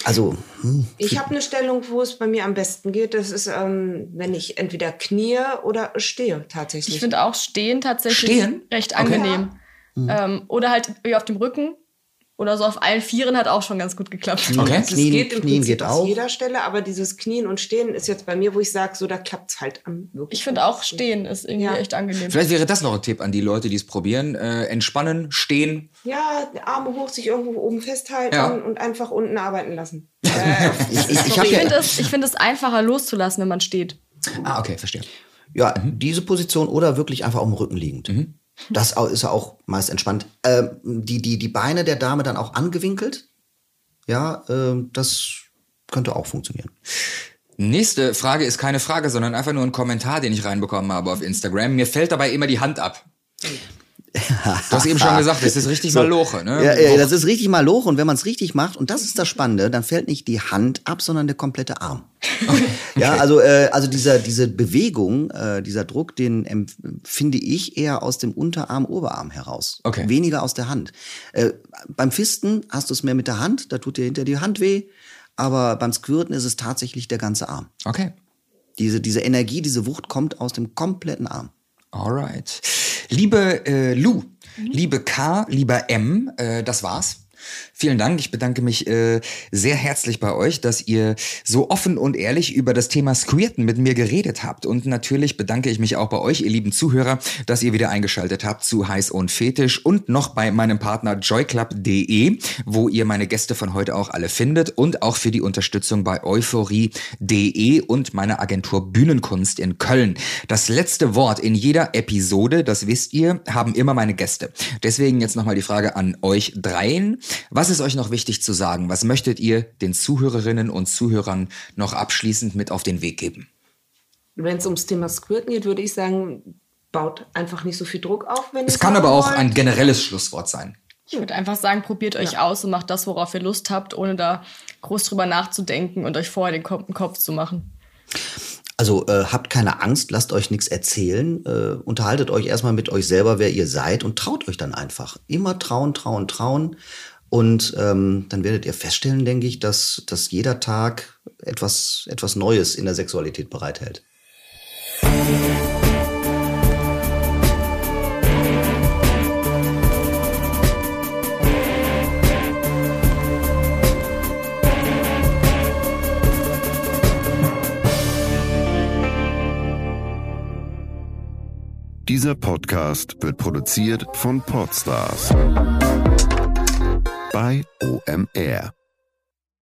Also, hm, Ich habe eine Stellung, wo es bei mir am besten geht. Das ist, ähm, wenn ich entweder knie oder stehe tatsächlich. ich finde auch Stehen tatsächlich Stehen? recht Okay. angenehm. Ähm, oder halt auf dem Rücken oder so auf allen Vieren hat auch schon ganz gut geklappt. Okay. Also Knien- geht im Knien Prinzip geht auch. jeder Stelle, aber dieses Knien und Stehen ist jetzt bei mir, wo ich sage, so da klappt es halt am wirklich. Ich finde auch Stehen ist irgendwie Ja. echt angenehm. Vielleicht wäre das noch ein Tipp an die Leute, die es probieren. Äh, entspannen, stehen. Ja, Arme hoch, sich irgendwo oben festhalten Ja. und einfach unten arbeiten lassen. ich, ich, ich Ich finde es, find es einfacher loszulassen, wenn man steht. Ah, okay, verstehe. ja diese Position oder wirklich einfach auf dem Rücken liegend. Das ist ja auch meist entspannt. Ähm, die, die, die Beine der Dame dann auch angewinkelt. Ja, ähm, das könnte auch funktionieren. Nächste Frage ist keine Frage, sondern einfach nur ein Kommentar, den ich reinbekommen habe auf Instagram. Mir fällt dabei immer die Hand ab. Du hast eben schon gesagt, das ist richtig mal Loche, ne? Ja, ja, das ist richtig mal Loch und wenn man es richtig macht, und das ist das Spannende, dann fällt nicht die Hand ab, sondern der komplette Arm. Ja, also, äh, also dieser, diese Bewegung, äh, dieser Druck, den empfinde ich eher aus dem Unterarm, Oberarm heraus. Okay. Weniger aus der Hand. Äh, beim Fisten hast du es mehr mit der Hand, da tut dir hinter die Hand weh, aber beim Squirten ist es tatsächlich der ganze Arm. Okay. Diese, diese Energie, diese Wucht kommt aus dem kompletten Arm. Alright. Liebe äh, Lou, liebe K, lieber M, äh, das war's. Vielen Dank. Ich bedanke mich äh, sehr herzlich bei euch, dass ihr so offen und ehrlich über das Thema Squirten mit mir geredet habt. Und natürlich bedanke ich mich auch bei euch, ihr lieben Zuhörer, dass ihr wieder eingeschaltet habt zu Heiß und Fetisch und noch bei meinem Partner joyclub.de, wo ihr meine Gäste von heute auch alle findet und auch für die Unterstützung bei euphorie.de und meiner Agentur Bühnenkunst in Köln. Das letzte Wort in jeder Episode, das wisst ihr, haben immer meine Gäste. Deswegen jetzt nochmal die Frage an euch dreien. Was ist euch noch wichtig zu sagen? Was möchtet ihr den Zuhörerinnen und Zuhörern noch abschließend mit auf den Weg geben? Wenn es ums Thema Squirten geht, würde ich sagen, baut einfach nicht so viel Druck auf, wenn Es kann aber auch wollt. ein generelles Schlusswort sein. Ich würde einfach sagen, probiert euch aus und macht das, worauf ihr Lust habt, ohne da groß drüber nachzudenken und euch vorher den Kopf, den Kopf zu machen. Also äh, habt keine Angst, lasst euch nichts erzählen, äh, unterhaltet euch erstmal mit euch selber, wer ihr seid und traut euch dann einfach. Immer trauen, trauen, trauen. Und ähm, dann werdet ihr feststellen, denke ich, dass, dass jeder Tag etwas, etwas Neues in der Sexualität bereithält. Dieser Podcast wird produziert von Podstars bei OMR.